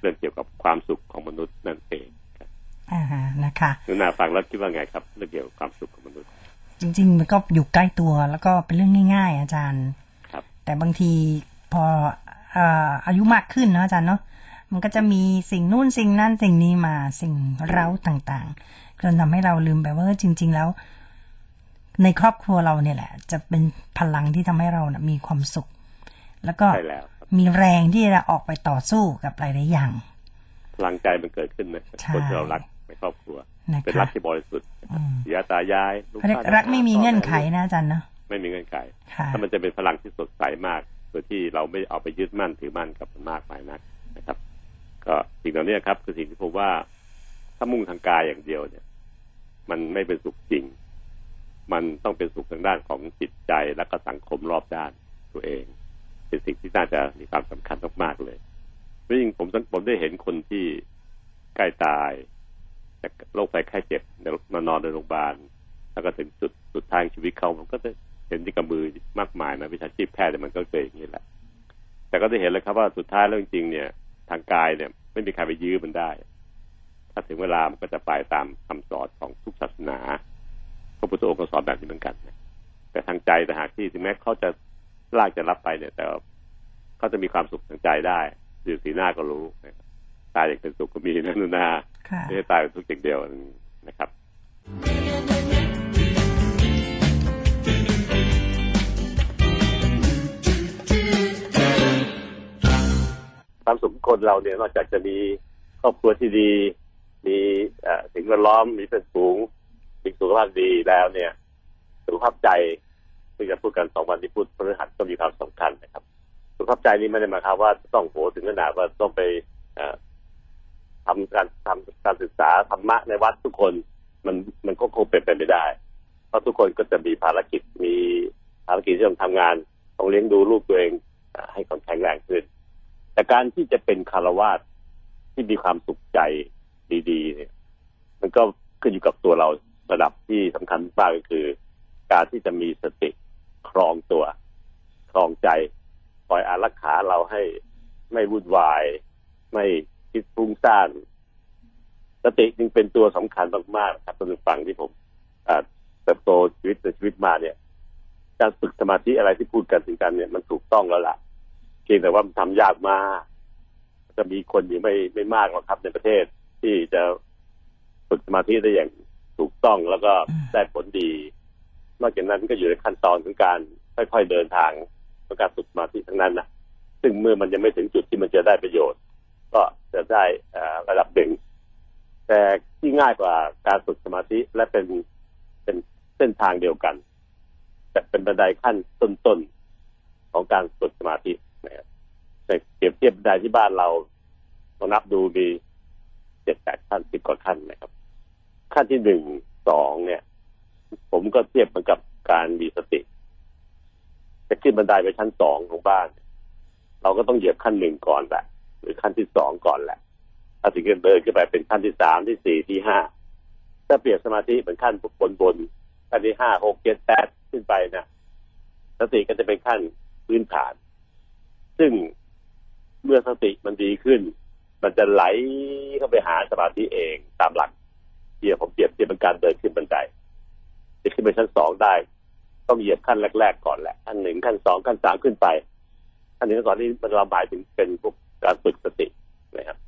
เรื่องเกี่ยวกับความสุขของมนุษย์นั่นเองอ่านะคะนุนาฟังแล้วคิดว่าไงครับเรื่องเกี่ยวกับความสุขของมนุษย์ จริง ๆ มันก็อยู่ใกล้ตัวแล้วก็เป็นเรื่องง่าย ๆ อาจารย์ ครับ แต่บางทีพอ อายุมากขึ้นนะอาจารย์เนาะมันก็จะมีสิ่งนู่นสิ่งนั่นสิ่งนี้มาสิ่งเร้าต่างๆจนทำให้เราลืมไปว่าจริง ๆ แล้ว ในครอบครัวเราเนี่ยแหละ จะเป็นพลังที่ทำให้เรานะมีความสุข แล้วก็มีแรงที่จะออกไปต่อสู้กับหลายๆอย่างพลังใจมันเกิดขึ้นนะคนที่เรารักในครอบครัว เป็นรักที่บริสุทธิ์เสียตายายรักไม่มีเงื่อนไขนะอาจารย์เนาะไม่มีเงื่อนไข ถ้ามันจะเป็นพลังที่สดใสมาก โดยที่เราไม่เอาไปยึดมั่นถือมั่นกับมันมากไปนักนะครับ ก็สิ่งเหล่านี้ครับ คือสิ่งที่ผมว่าถ้ามุ่งทางกายอย่างเดียวเนี่ย มันไม่เป็นสุขจริง มันต้องเป็นสุขทางด้านของจิตใจและก็สังคมรอบด้านตัวเอง เป็นสิ่งที่น่าจะมีความสำคัญมากๆเลยเพราะยิ่งผมผมได้เห็นคนที่ใกล้ตายจากโรคไข้ไข้เจ็บมานอนในโรงพยาบาลแล้วก็ถึงจุดสุดทางชีวิตเขามันก็จะ เห็นที่กับมือมากมายนะวิชาชีพแพทย์มันก็เกิดอย่างนี้แหละ แต่ก็ได้เห็นแล้วครับว่าสุดท้ายแล้วจริงๆเนี่ย ทางกายเนี่ย ไม่มีใครไปยื้อมันได้ ถ้าถึงเวลามันก็จะไปตามคำสอนของทุกศาสนาพระพุทธองค์ก็สอนแบบนี้เหมือนกันแต่ทางใจแต่หากที่ถึงแม้เขาจะลากจะรับไปเนี่ย แต่เขาจะมีความสุขทางใจได้ดูสีหน้าก็รู้ตายอย่างเป็นสุขก็มีนั่นนะไม่ใช่ตายเป็นทุกข์อย่างเดียวนะครับ ความสุขคนเราเนี่ยนอกจากจะมีครอบครัวที่ดี มีสิ่งแวดล้อมมีเป็นสูงมีสุขภาพดีแล้วเนี่ยสุขภาพใจที่จะพูดกันสองวันที่พูดพฤหัสก็มีความสำคัญนะครับ สุขภาพใจนี้ไม่ได้หมายความว่าต้องโหถึงขนาดว่าต้องไปทำการทำการศึกษาธรรมะในวัดทุกคนมันมันก็คงเป็นไปไม่ได้ เพราะทุกคนก็จะมีภารกิจมีภารกิจที่ต้องทำงานต้องเลี้ยงดูลูกตัวเองให้คนแข็งแรงขึ้น แต่การที่จะเป็นคารวาสที่มีความสุขใจดีๆเนี่ยมันก็ขึ้นอยู่กับตัวเราระดับที่สำคัญมากก็คือ การที่จะมีสติครองตัว ครองใจคอยอารักขาเราให้ไม่วุ่นวาย ไม่คิดฟุ้งซ่านสติจึงเป็นตัวสำคัญมากๆครับท่านฟังที่ผมเติบโตชีวิตในชีวิตมาเนี่ย การฝึกสมาธิอะไรที่พูดกันถึงกันเนี่ยมันถูกต้องแล้วล่ะ พียงแต่ว่ามันทำยากมากจะมีคนอยู่ไม่ไม่มากหรอกครับในประเทศที่จะฝึกสมาธิได้อย่างถูกต้องแล้วก็ได้ผลดี นอกจากนั้นก็อยู่ในขั้นตอนของการค่อยๆเดินทางของการฝึกสมาธิทั้งนั้นนะซึ่งเมื่อมันยังไม่ถึงจุดที่มันจะได้ประโยชน์ ก็จะได้ระดับหนึ่งแต่ที่ง่ายกว่าการฝึกสมาธิและเป็นเป็นเส้นทางเดียวกัน แต่เป็นบันไดขั้นต้นๆของการฝึกสมาธิ นะครับแต่เปรียบเทียบบันไดที่บ้านเราลองนับดูมีเจ็ดแปดขั้นสิบกว่าขั้นนะครับ ขั้นที่หนึ่งสองเนี่ย ผมก็เทียบเหมือนกับการมีสติจะขึ้นบันไดไปชั้นสองของบ้าน เราก็ต้องเหยียบขั้นหนึ่งก่อนแหละหรือขั้นที่สองก่อนแหละถ้าถึงจะเดินขึ้นไปเป็นขั้นที่สามที่สี่ที่ห้าถ้าเปรียบสมาธิเป็นขั้นบนบนขั้นที่ห้าหกเจ็ดแปดขึ้นไปนะสติก็จะเป็นขั้นพื้นฐาน ซึ่งเมื่อสติมันดีขึ้น มันจะไหลเข้าไปหาสมาธิเองตามหลักเทียผมเปรียบเทียบเป็นการเดินขึ้นบันไดจะขึ้นไปชั้นสองได้ ต้องเหยียบขั้นแรก ๆ ก่อนแหละขั้นหนึ่งขั้นสองขั้นสามขึ้นไปขั้นหนึ่งขั้นสองนี่มันเราหมายถึงเป็นพวกการฝึกสตินะครับ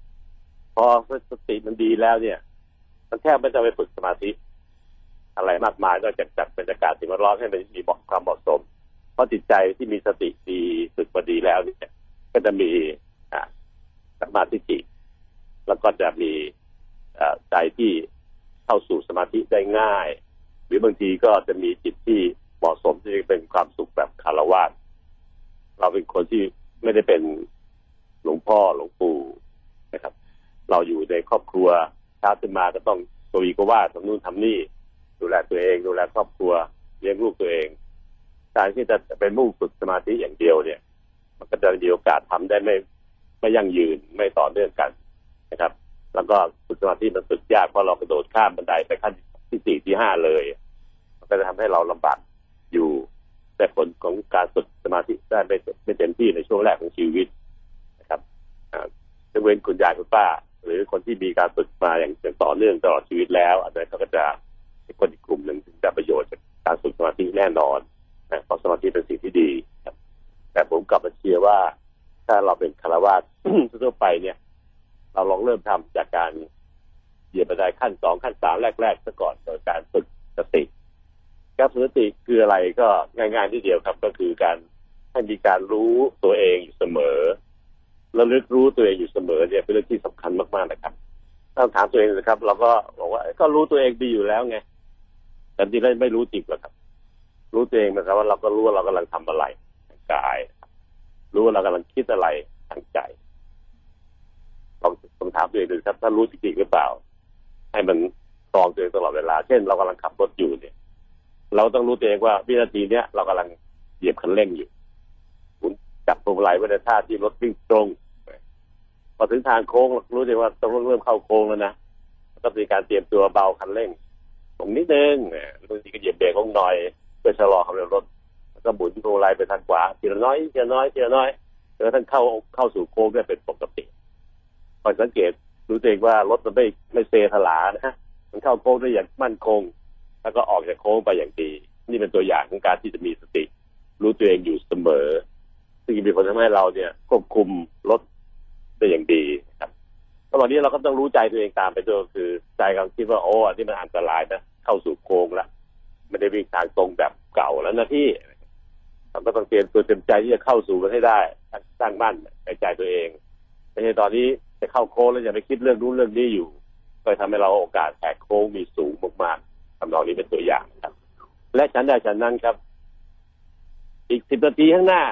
พอสติมันดีแล้วเนี่ย มันแทบไม่จะไปฝึกสมาธิ อะไรมากมายนอกจากจัดบรรยากาศสิ่งแวดล้อมให้มันมีความเหมาะสม ราะจิตใจที่มีสติดีฝึกมาดีแล้วเนี่ยก็จะมีสมาธิจิตแล้วก็จะมีใจที่เข้าสู่สมาธิได้ง่าย หรือบางทีก็จะมีจิตที่เหมาะสมที่จะเป็นความสุขแบบคารวะเราเป็นคนที่ไม่ได้เป็นหลวงพ่อหลวงปู่นะครับ เราอยู่ในครอบครัวช้าขึ้นมาก็ต้องตัวอีก็ว่าทำนู่นทำนี่ ดูแลตัวเอง ดูแลครอบครัวเลี้ยงลูกตัวเอง การที่จะเป็นมุ่งฝึกสมาธิอย่างเดียวเนี่ย มันก็จะมีโอกาสทำได้ไม่ไม่ยั่งยืนไม่ต่อเนื่องกันนะครับ แล้วก็ฝึกสมาธิมันฝึกยากเพราะเรากระโดดข้ามบันไดไปขั้นที่สี่ที่ห้าเลย มันก็จะทำให้เราลำบากอยู่แต่ผลของการฝึกสมาธิได้ไม่ไม่เต็มที่ในช่วงแรกของชีวิตนะครับจะเว้นคุณยายคุณป้า หรือคนที่มีการฝึกมาอย่างอย่างต่อเนื่องตลอดชีวิตแล้วอันนั้นเขาก็จะเป็นคนอีกกลุ่มหนึ่งที่จะประโยชน์จากการฝึกสมาธิแน่นอน นะเพราะสมาธิเป็นสิ่งที่ดีครับ แต่ผมกลับมาเชียร์ว่า ถ้าเราเป็นคารวะทั่วไปเนี่ย เราลองเริ่มทำจากการเหยียบบันไดขั้นสองขั้นสามแรกๆซะก่อนโดยการฝึกสติการฝึกสติคืออะไรก็ง่ายๆที่เดียวครับ ก็คือการให้มีการรู้ตัวเองอยู่เสมอระลึกรู้ตัวเองอยู่เสมอเนี่ยเป็นเรื่องที่สำคัญมากๆนะครับต้องถามตัวเองนะครับ เราก็บอกว่าก็รู้ตัวเองดีอยู่แล้วไงแต่ที่เราไม่รู้จริงหรอกครับ รู้ตัวเองนะครับว่าเราก็รู้ว่าเรากำลังทำอะไรทางกาย รู้ว่าเรากำลังคิดอะไรทางใจลองลองถามตัวเองดูครับ ถ้ารู้จริงหรือเปล่า ให้มันตรองตัวเองตลอดเวลา เช่น เรากำลังขับรถอยู่เนี่ย เราต้องรู้ตัวเองว่าวินาทีเนี้ยเรากำลังเหยียบคันเร่งอยู่จับพวงมาลัยไว้ในท่าที่รถวิ่งตรงพอถึงทางโค้งรู้เลยว่าต้องเริ่มเข้าโค้งแล้วนะก็มีการเตรียมตัวเบาคันเร่งตรงนิดนึงบางทีก็เหยียบเบรกลงหน่อย เพื่อชะลอความเร็วรถแล้วก็บุนพวงมาลัยไปทางขวาทีละน้อยทีละน้อยทีละน้อยจนกระทั่งเข้าเข้าสู่โค้งได้เป็นปกติคอยสังเกตรู้เองว่ารถมันไม่ไม่เซถลานะมันเข้าโค้งได้อย่างมั่นคง แล้วก็ออกจากโค้งไปอย่างดี นี่เป็นตัวอย่างของการที่จะมีสติ รู้ตัวเองอยู่เสมอ ซึ่งมีผลทำให้เราเนี่ยควบคุมรถได้อย่างดีครับตลอดนี้เราก็ต้องรู้ใจตัวเองตามไปด้วยคือใจกำลังคิดว่าโอ้อันนี้มันอันตรายนะเข้าสู่โค้งแล้ว ไม่ได้วิ่งทางตรงแบบเก่าแล้วนะพี่เราก็ต้องเตรียมตัวเต็มใจที่จะเข้าสู่มันให้ได้ตั้างมั่นในใจตัวเองไม่ใช่ตอนนี้จะเข้าโค้งแล้วจะไปคิดเรื่องนู้นเรื่องนี้อยู่ ก็ทำให้เราโอกาสแหกโค้งมีสูงมากๆทำนองนี้เป็นตัวอย่างครับ และฉันได้ฉันนั้นครับ อีกสิบนาทีข้างหน้า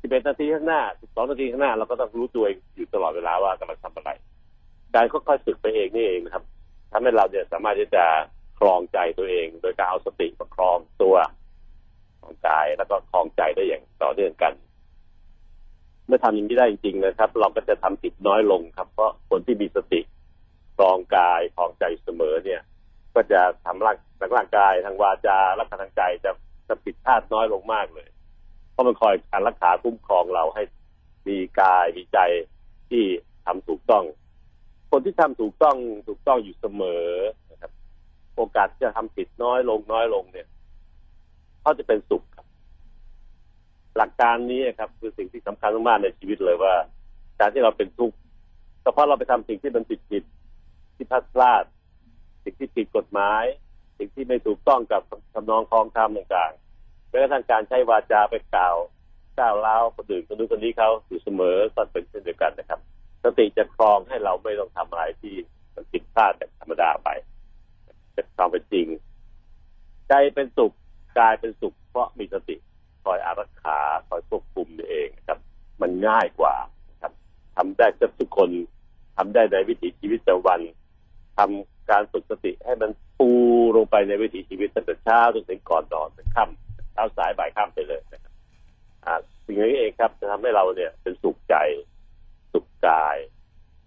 สิบเอ็ดนาทีข้างหน้าสิบสองนาทีข้างหน้าเราก็ต้องรู้ตัวเองอยู่ตลอดเวลาว่ากำลังทำอะไร การค่อยๆฝึกไปเองนี่เองนะครับทำให้เราเนี่ยสามารถที่จะ ครองใจตัวเอง โดยการเอาสติประครองตัวของกายแล้วก็ครองใจได้อย่างต่อเนื่องกัน เมื่อทำอย่างนี้ได้จริงๆนะครับ เราก็จะทำผิดน้อยลงครับ เพราะคนที่มีสติครองกายครองใจเสมอเนี่ย ก็จะทำร่างทางร่างกายทางวาจาและทางใจจะจะผิดพลาดน้อยลงมากเลย เพราะมันคอยการรักษาคุ้มครองเราให้มีกายมีใจที่ทำถูกต้อง คนที่ทำถูกต้องถูกต้องอยู่เสมอ โอกาสจะทำผิดน้อยลงน้อยลงเนี่ยเขาจะเป็นสุขครับ หลักการนี้ครับ คือสิ่งที่สำคัญมากในชีวิตเลยว่า การที่เราเป็นทุกข์ก็เพราะเราไปทำสิ่งที่มันผิดผิดที่พลาดพลาด สิ่งที่ผิดกฎหมาย สิ่งที่ไม่ถูกต้องกับทำนองคลองธรรมต่างๆแม้กระทั่งการใช้วาจาไปกล่าวก้าวร้าคนอื่นคนนู้นคนนี้เขาอยู่เสมอตอนเป็นเช่นเดียวกันนะครับสติจะครองให้เราไม่ต้องทำอะไรที่มันผิดพลาดแบบธรรมดาไป จะความเป็นจริง ใจเป็นสุขกายเป็นสุข เพราะมีสติคอยอารักขาคอยควบคุมนี่เองครับ มันง่ายกว่าครับทำได้กับทุกคนทำได้ในวิถีชีวิตประจำวันทำการฝึกสติให้มันปูลงไปในวิถีชีวิตตั้งแต่เช้าจนถึงก่อนนอนถึงค่ำเช้าสายบ่ายค่ำไปเลยนะครับอ่าสิ่งนี้เองครับ จะทำให้เราเนี่ย เป็นสุขใจ สุขกาย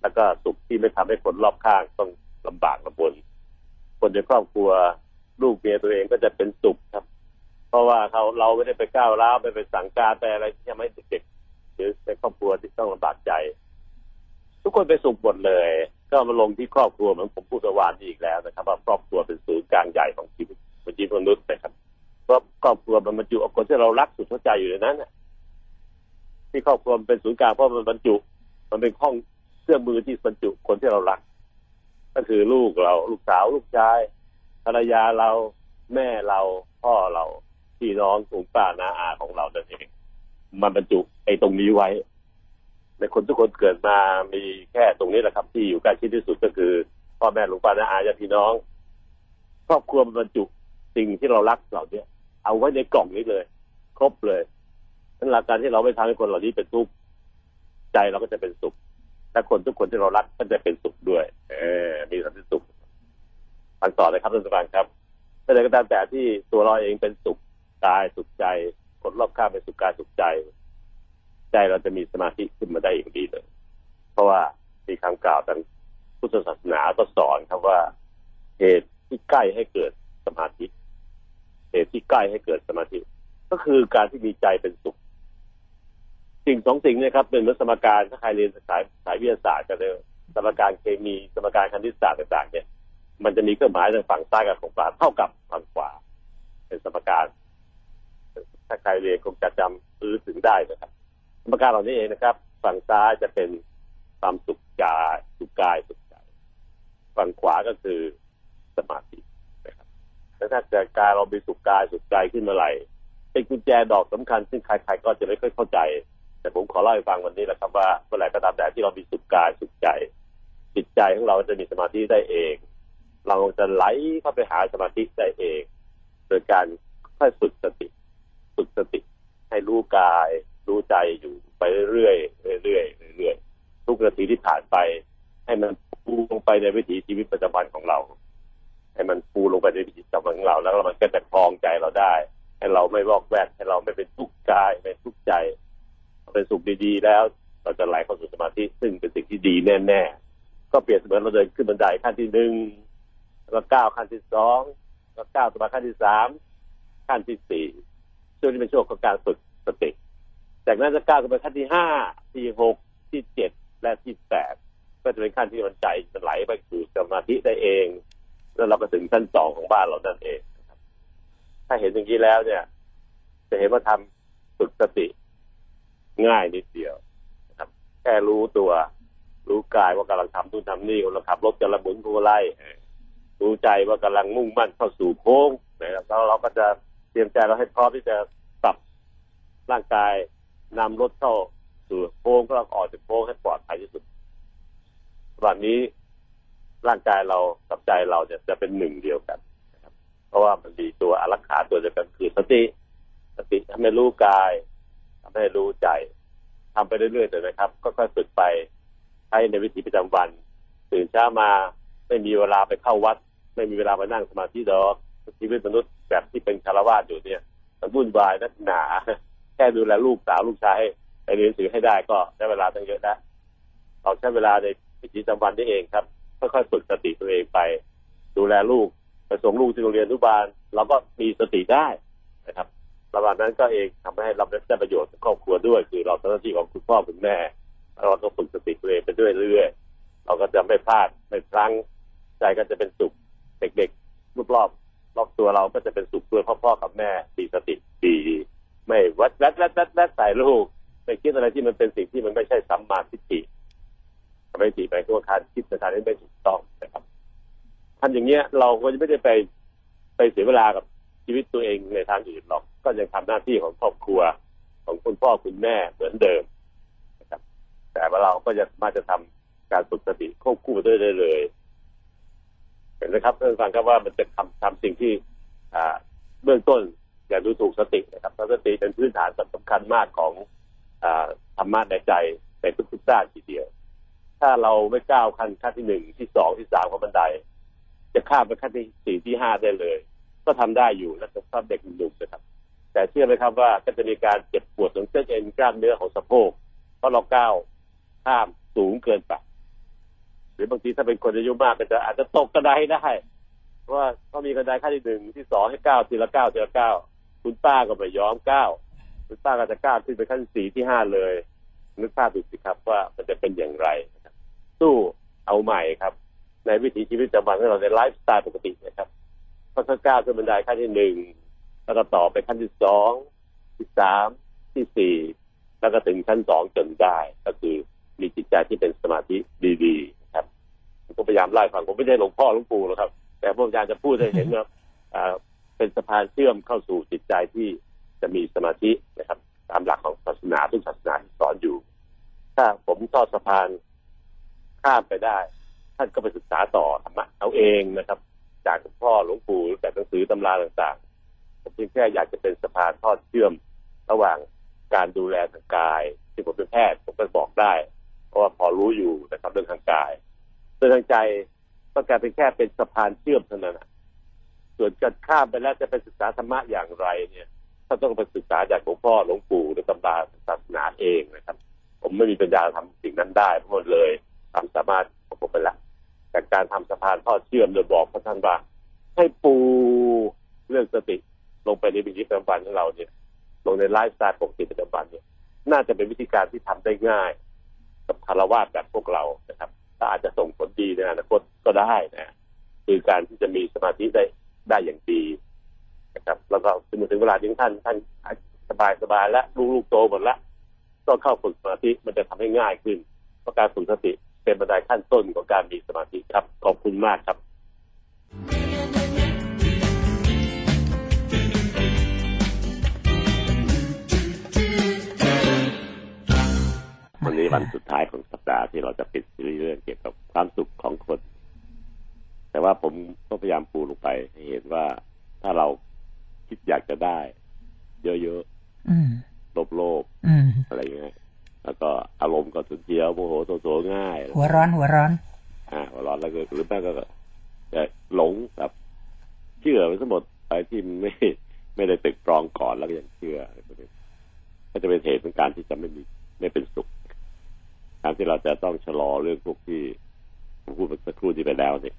แล้วก็สุขที่ไม่ทำให้คนรอบข้างต้องลำบากลำบน คนในครอบครัว ลูกเมียตัวเองก็จะเป็นสุขครับ เพราะว่าเขาเราไม่ได้ไปก้าวร้าวไปไปสั่งการไปอะไรที่ทำให้เด็กๆหรือในครอบครัวที่ต้องลำบากใจ ทุกคนไปสุขหมดเลย ก็มาลงที่ครอบครัวเหมือนผมพูดเมื่อวานนี้อีกแล้วนะครับว่าครอบครัวเป็นศูนย์กลางใหญ่ของชีวิตของชีวิตมนุษย์นะครับเพราะครอบครัวมันบรรจุเอาคนที่เรารักสุดหัวใจอยู่ในนั้นน่ะที่ครอบครัวเป็นศูนย์กลางเพราะมันบรรจุ มันเป็นห้องเครื่องมือที่บรรจุคนที่เรารัก ก็คือลูกเราลูกสาวลูกชายภรรยาเราแม่เราพ่อเราพี่น้องลุงป้าน้าอาของเรานั่นเอง มันบรรจุไอ้ตรงนี้ไว้ ในคนทุกคนเกิดมามีแค่ตรงนี้แหละครับ ที่อยู่ใกล้ชิดที่สุดก็คือ พ่อแม่ลุงป้าน้าอาญาพี่น้อง ครอบครัวมันบรรจุสิ่งที่เรารักเหล่านี้เอาไว้ในกล่องนี้เลย ครบเลยนั่นหลักการที่เราไม่ทำให้คนเหล่านี้เป็นทุกข์ใจเราก็จะเป็นสุข และคนทุกคนที่เรารักก็จะเป็นสุขด้วย เออ มีสันติสุขฟังต่อเลยครับท่านสมาครับแต่ใดก็ตามแต่ที่ตัวเราเองเป็นสุขกายสุขใจ คนรอบข้างเป็นสุขกายสุขใจ ใจเราจะมีสมาธิขึ้นมาได้อย่างดีเลย เพราะว่ามีคำกล่าวทางพุทธศาสนาก็สอนครับว่าเหตุที่ใกล้ให้เกิดสมาธิเหตุที่ใกล้ให้เกิดสมาธิ ก็คือการที่มีใจเป็นสุข สิ่งสองสิ่งเนี่ยครับเป็นสมการถ้าใครเรียนสายสายวิทยาศาสตร์ก็เลยสมการเคมีสมการคณิตศาสตร์ต่างๆ เนี่ย มันจะมีเครื่องหมายทางฝั่งซ้ายกับของขวาเท่ากับฝั่งขวา เป็นสมการ ถ้าใครเรียนคงจะจำซื้อถึงได้นะครับ สมการเหล่านี้เองนะครับ ฝั่งซ้ายจะเป็นความสุขกายสุขกายสุขใจฝั่งขวาก็คือสมาธินะครับแล้วถ้าเกิดกายเรามีสุขกายสุขใจขึ้นเมื่อไหร่เป็นกุญแจดอกสำคัญ ซึ่งใครๆก็จะไม่ค่อยเข้าใจ แต่ผมขอเล่าให้ฟังวันนี้แหละครับว่าเมื่อไหร่ก็ตามแต่ที่เรามีสุขกายสุขใจ จิตใจของเราจะมีสมาธิได้เอง เราจะไหลเข้าไปหาสมาธิได้เอง โดยการค่อยฝึกสติ ฝึกสติ ให้รู้กาย รู้ใจอยู่ไปเรื่อยเรื่อยเรื่อยทุกนาทีที่ผ่านไป ให้มันปูลงไปในวิถีชีวิตประจำวันของเรา ให้มันปูลงไปในวิถีประจำวันของเรา แล้วมันก็จะคลองใจเราได้ ให้เราไม่วอกแวกให้เราไม่เป็นทุกข์กายไม่ทุกข์ใจ เป็นสุขดีๆ แล้ว เราจะไหลเข้าสู่สมาธิซึ่งเป็นสิ่งที่ดีแน่ๆก็เปรียบเสมือนเราเดินขึ้นบันไดขั้นที่หนึ่งแล้วก้าวขั้นที่สองแล้วก้าวต่อมาขั้นที่สามขั้นที่สี่ช่วงนี้เป็นช่วงของการฝึกสติจากนั้นจะก้าวขึ้นไปขั้นที่ห้าที่หกที่เจ็ดและที่แปดก็จะเป็นขั้นที่มันใจจะไหลไปสู่สมาธิได้เอง แล้วเราก็ถึงขั้นสองของบ้านเรานั่นเองถ้าเห็นอย่างนี้แล้วเนี่ย จะเห็นว่าทำฝึกสติ ง่ายนิดเดียวนะครับ แค่รู้ตัว รู้กายว่ากำลังทำนู่นทำนี่กำลังขับรถกำลังหมุนพวงมาลัยรู้ใจว่ากำลังมุ่งมั่นเข้าสู่โค้งนะครับแล้วเราก็จะเตรียมใจเราให้พร้อมที่จะปรับร่างกายนำรถเข้าสู่โค้งก็ออกจากโค้งให้ปลอดภัยที่สุดวันนี้ร่างกายเรากับใจเราจะจะเป็นหนึ่งเดียวกันเพราะว่ามันมีตัวอารักขาตัวเดียวกันคือสติ สติทำให้รู้กาย ทำให้รู้ใจทำไปเรื่อยๆเลยนะครับ ก็ค่อยฝึกไปใช้ในวิถีประจำวัน ตื่นเช้ามาไม่มีเวลาไปเข้าวัด ไม่มีเวลาไปนั่งสมาธิดอกชีวิตมนุษย์แบบที่เป็นคารวะอยู่เนี่ยมันวุ่นวายนักหนาแค่ดูแลลูกสาวลูกชายไปเรียนหนังสือให้ได้ก็ใช้เวลาตั้งเยอะนะเราใช้เวลาในวิถีประจำวันได้เองครับค่อยๆฝึกสติตัวเองไป ดูแลลูกไปส่งลูกที่โรงเรียนอนุบาลเราก็มีสติได้นะครับ ระหว่างนั้นก็เองทำให้เราได้ประโยชน์กับครอบครัวด้วย คือเราทำหน้าที่ของคุณพ่อคุณแม่เราก็ฝึกสติตัวเองไปด้วยเรื่อยเราก็จะไม่พลาดไม่พลั้งใจก็จะเป็นสุขเด็กๆรอบๆรอบตัวเราก็จะเป็นสุขด้วยพ่อๆกับแม่มีสติดีไม่วัดแวดแวดแวดแวดใส่ลูกไม่คิดอะไรที่มันเป็นสิ่งที่มันไม่ใช่สัมมาทิฏฐิไม่ติไปตัวการคิดในทางที่ไม่ถูกต้องนะครับทำอย่างเงี้ยเราก็จะไม่ได้ไปไปเสียเวลากับชีวิตตัวเองในทางอื่นหรอก ก็ยังทำหน้าที่ของครอบครัว ของคุณพ่อคุณแม่เหมือนเดิมนะครับ แต่ว่าเราก็จะมาจะทำการฝึกสติควบคู่ด้วยได้เลยเห็นไหมครับท่านฟังครับว่ามันเป็นทำทำสิ่งที่ อ่า เบื้องต้นอย่าดูถูกสตินะครับเพราะสติเป็นพื้นฐานสำคัญมากของอ่าธรรมะในใจในทุกๆด้านทีเดียว ถ้าเราไม่ก้าวขั้นขั้นที่หนึ่งที่สองที่สามของบันได จะข้ามไปขั้นที่สี่ที่ห้าได้เลย ก็ทำได้อยู่และสำหรับเด็กหนุ่มนะครับ แต่เชื่อไหมครับว่าก็จะมีการเจ็บปวดของเส้นเอ็นกล้ามเนื้อของสะโพกเพราะเราก้าวข้ามสูงเกินไปหรือบางทีถ้าเป็นคนอายุมากก็จะอาจจะตกกระไดได้เพราะว่าก็มีกระไดขั้นที่หนึ่งที่สองให้ก้าวทีละก้าวทีละก้าวคุณป้าก็ไม่ยอมก้าวคุณป้าก็จะก้าวขึ้นไปขั้นสี่ที่ห้าเลยนึกภาพดูสิครับว่ามันจะเป็นอย่างไรสู้เอาใหม่ครับ ในวิถีชีวิตประจำวันของเราในไลฟ์สไตล์ปกตินะครับก็ถ้าก้าวขึ้นบันไดขั้นที่หนึ่ง แล้วก็ต่อไปขั้นที่สองที่สามที่สี่แล้วก็ถึงขั้นสองจนได้ ก็คือมีจิตใจที่เป็นสมาธิดีๆครับผมก็พยายามไล่ฟังผมไม่ใช่หลวงพ่อหลวงปู่หรอกครับ แต่ผมอยากจะพูดให้เห็นว่าเป็นสะพานเชื่อมเข้าสู่จิตใจที่จะมีสมาธินะครับ ตามหลักของศาสนาทุกศาสนาสอนอยู่ ถ้าผมทอดสะพานข้ามไปได้ ท่านก็ไปศึกษาต่อธรรมะเอาเองนะครับ จากหลวงพ่อหลวงปู่จากหนังสือตำราต่างๆ ผมเพียงแค่อยากจะเป็นสะพานทอดเชื่อมระหว่างการดูแลทางกายที่ผมเป็นแพทย์ผมก็บอกได้เพราะว่าพอรู้อยู่นะครับเรื่องทางกายเรื่องทางใจต้องการเป็นแค่เป็นสะพานเชื่อมเท่านั้นส่วนการข้ามไปแล้วจะไปศึกษาธรรมะอย่างไรเนี่ยถ้าต้องไปศึกษาจากหลวงพ่อหลวงปู่หรือตำราศาสนาเองนะครับ ผมไม่มีปัญญาทำสิ่งนั้นได้เพราะมันเลยความสามารถของผมไปละแต่การทำสะพานทอดเชื่อมโดยบอกพระท่านว่าให้ปูเรื่องสติ ลงไปในวิถีประจำวันของเราเนี่ย ลงในไลฟ์สไตล์ปกติประจำวันเนี่ย น่าจะเป็นวิธีการที่ทำได้ง่าย กับคารวะแบบพวกเรานะครับถ้าอาจจะส่งผลดีในอนาคตก็ได้นะคือการที่จะมีสมาธิได้ได้อย่างดีนะครับ แล้วก็ถึงถึงเวลาที่ท่านท่านสบายสบายแล้วลูกๆโตหมดแล้วก็เข้าฝึกสมาธิมันจะทำให้ง่ายขึ้นเพราะการฝึกสติเป็นบันไดขั้นต้นของการมีสมาธิครับขอบคุณมากครับ วันนี้วันสุดท้ายของสัปดาห์ที่เราจะปิดซีรีส์เรื่องเกี่ยวกับความสุขของคน แต่ว่าผมก็พยายามปูลงไปให้เห็นว่าถ้าเราคิดอยากจะได้ เยอะอืมๆโลภอืมๆอะไรอย่างเงี้ยแล้วก็อารมณ์ก็สุนเจียวโมโหโสโสง่าย หัวร้อนหัวร้อน อ่า หัวร้อนแล้วก็หรือแม่ก็จะหลงแบบเชื่อไปทั้งหมดไปที่ไม่ไม่ได้ตึกตรองก่อนแล้วก็ยังเชื่ออะไรพวกนี้ก็จะเป็นเหตุของการที่จะไม่มีไม่เป็นสุข การที่เราจะต้องชะลอเรื่องพวกที่ผมพูดเมื่อสักครู่ที่ไปแล้วเนี่ย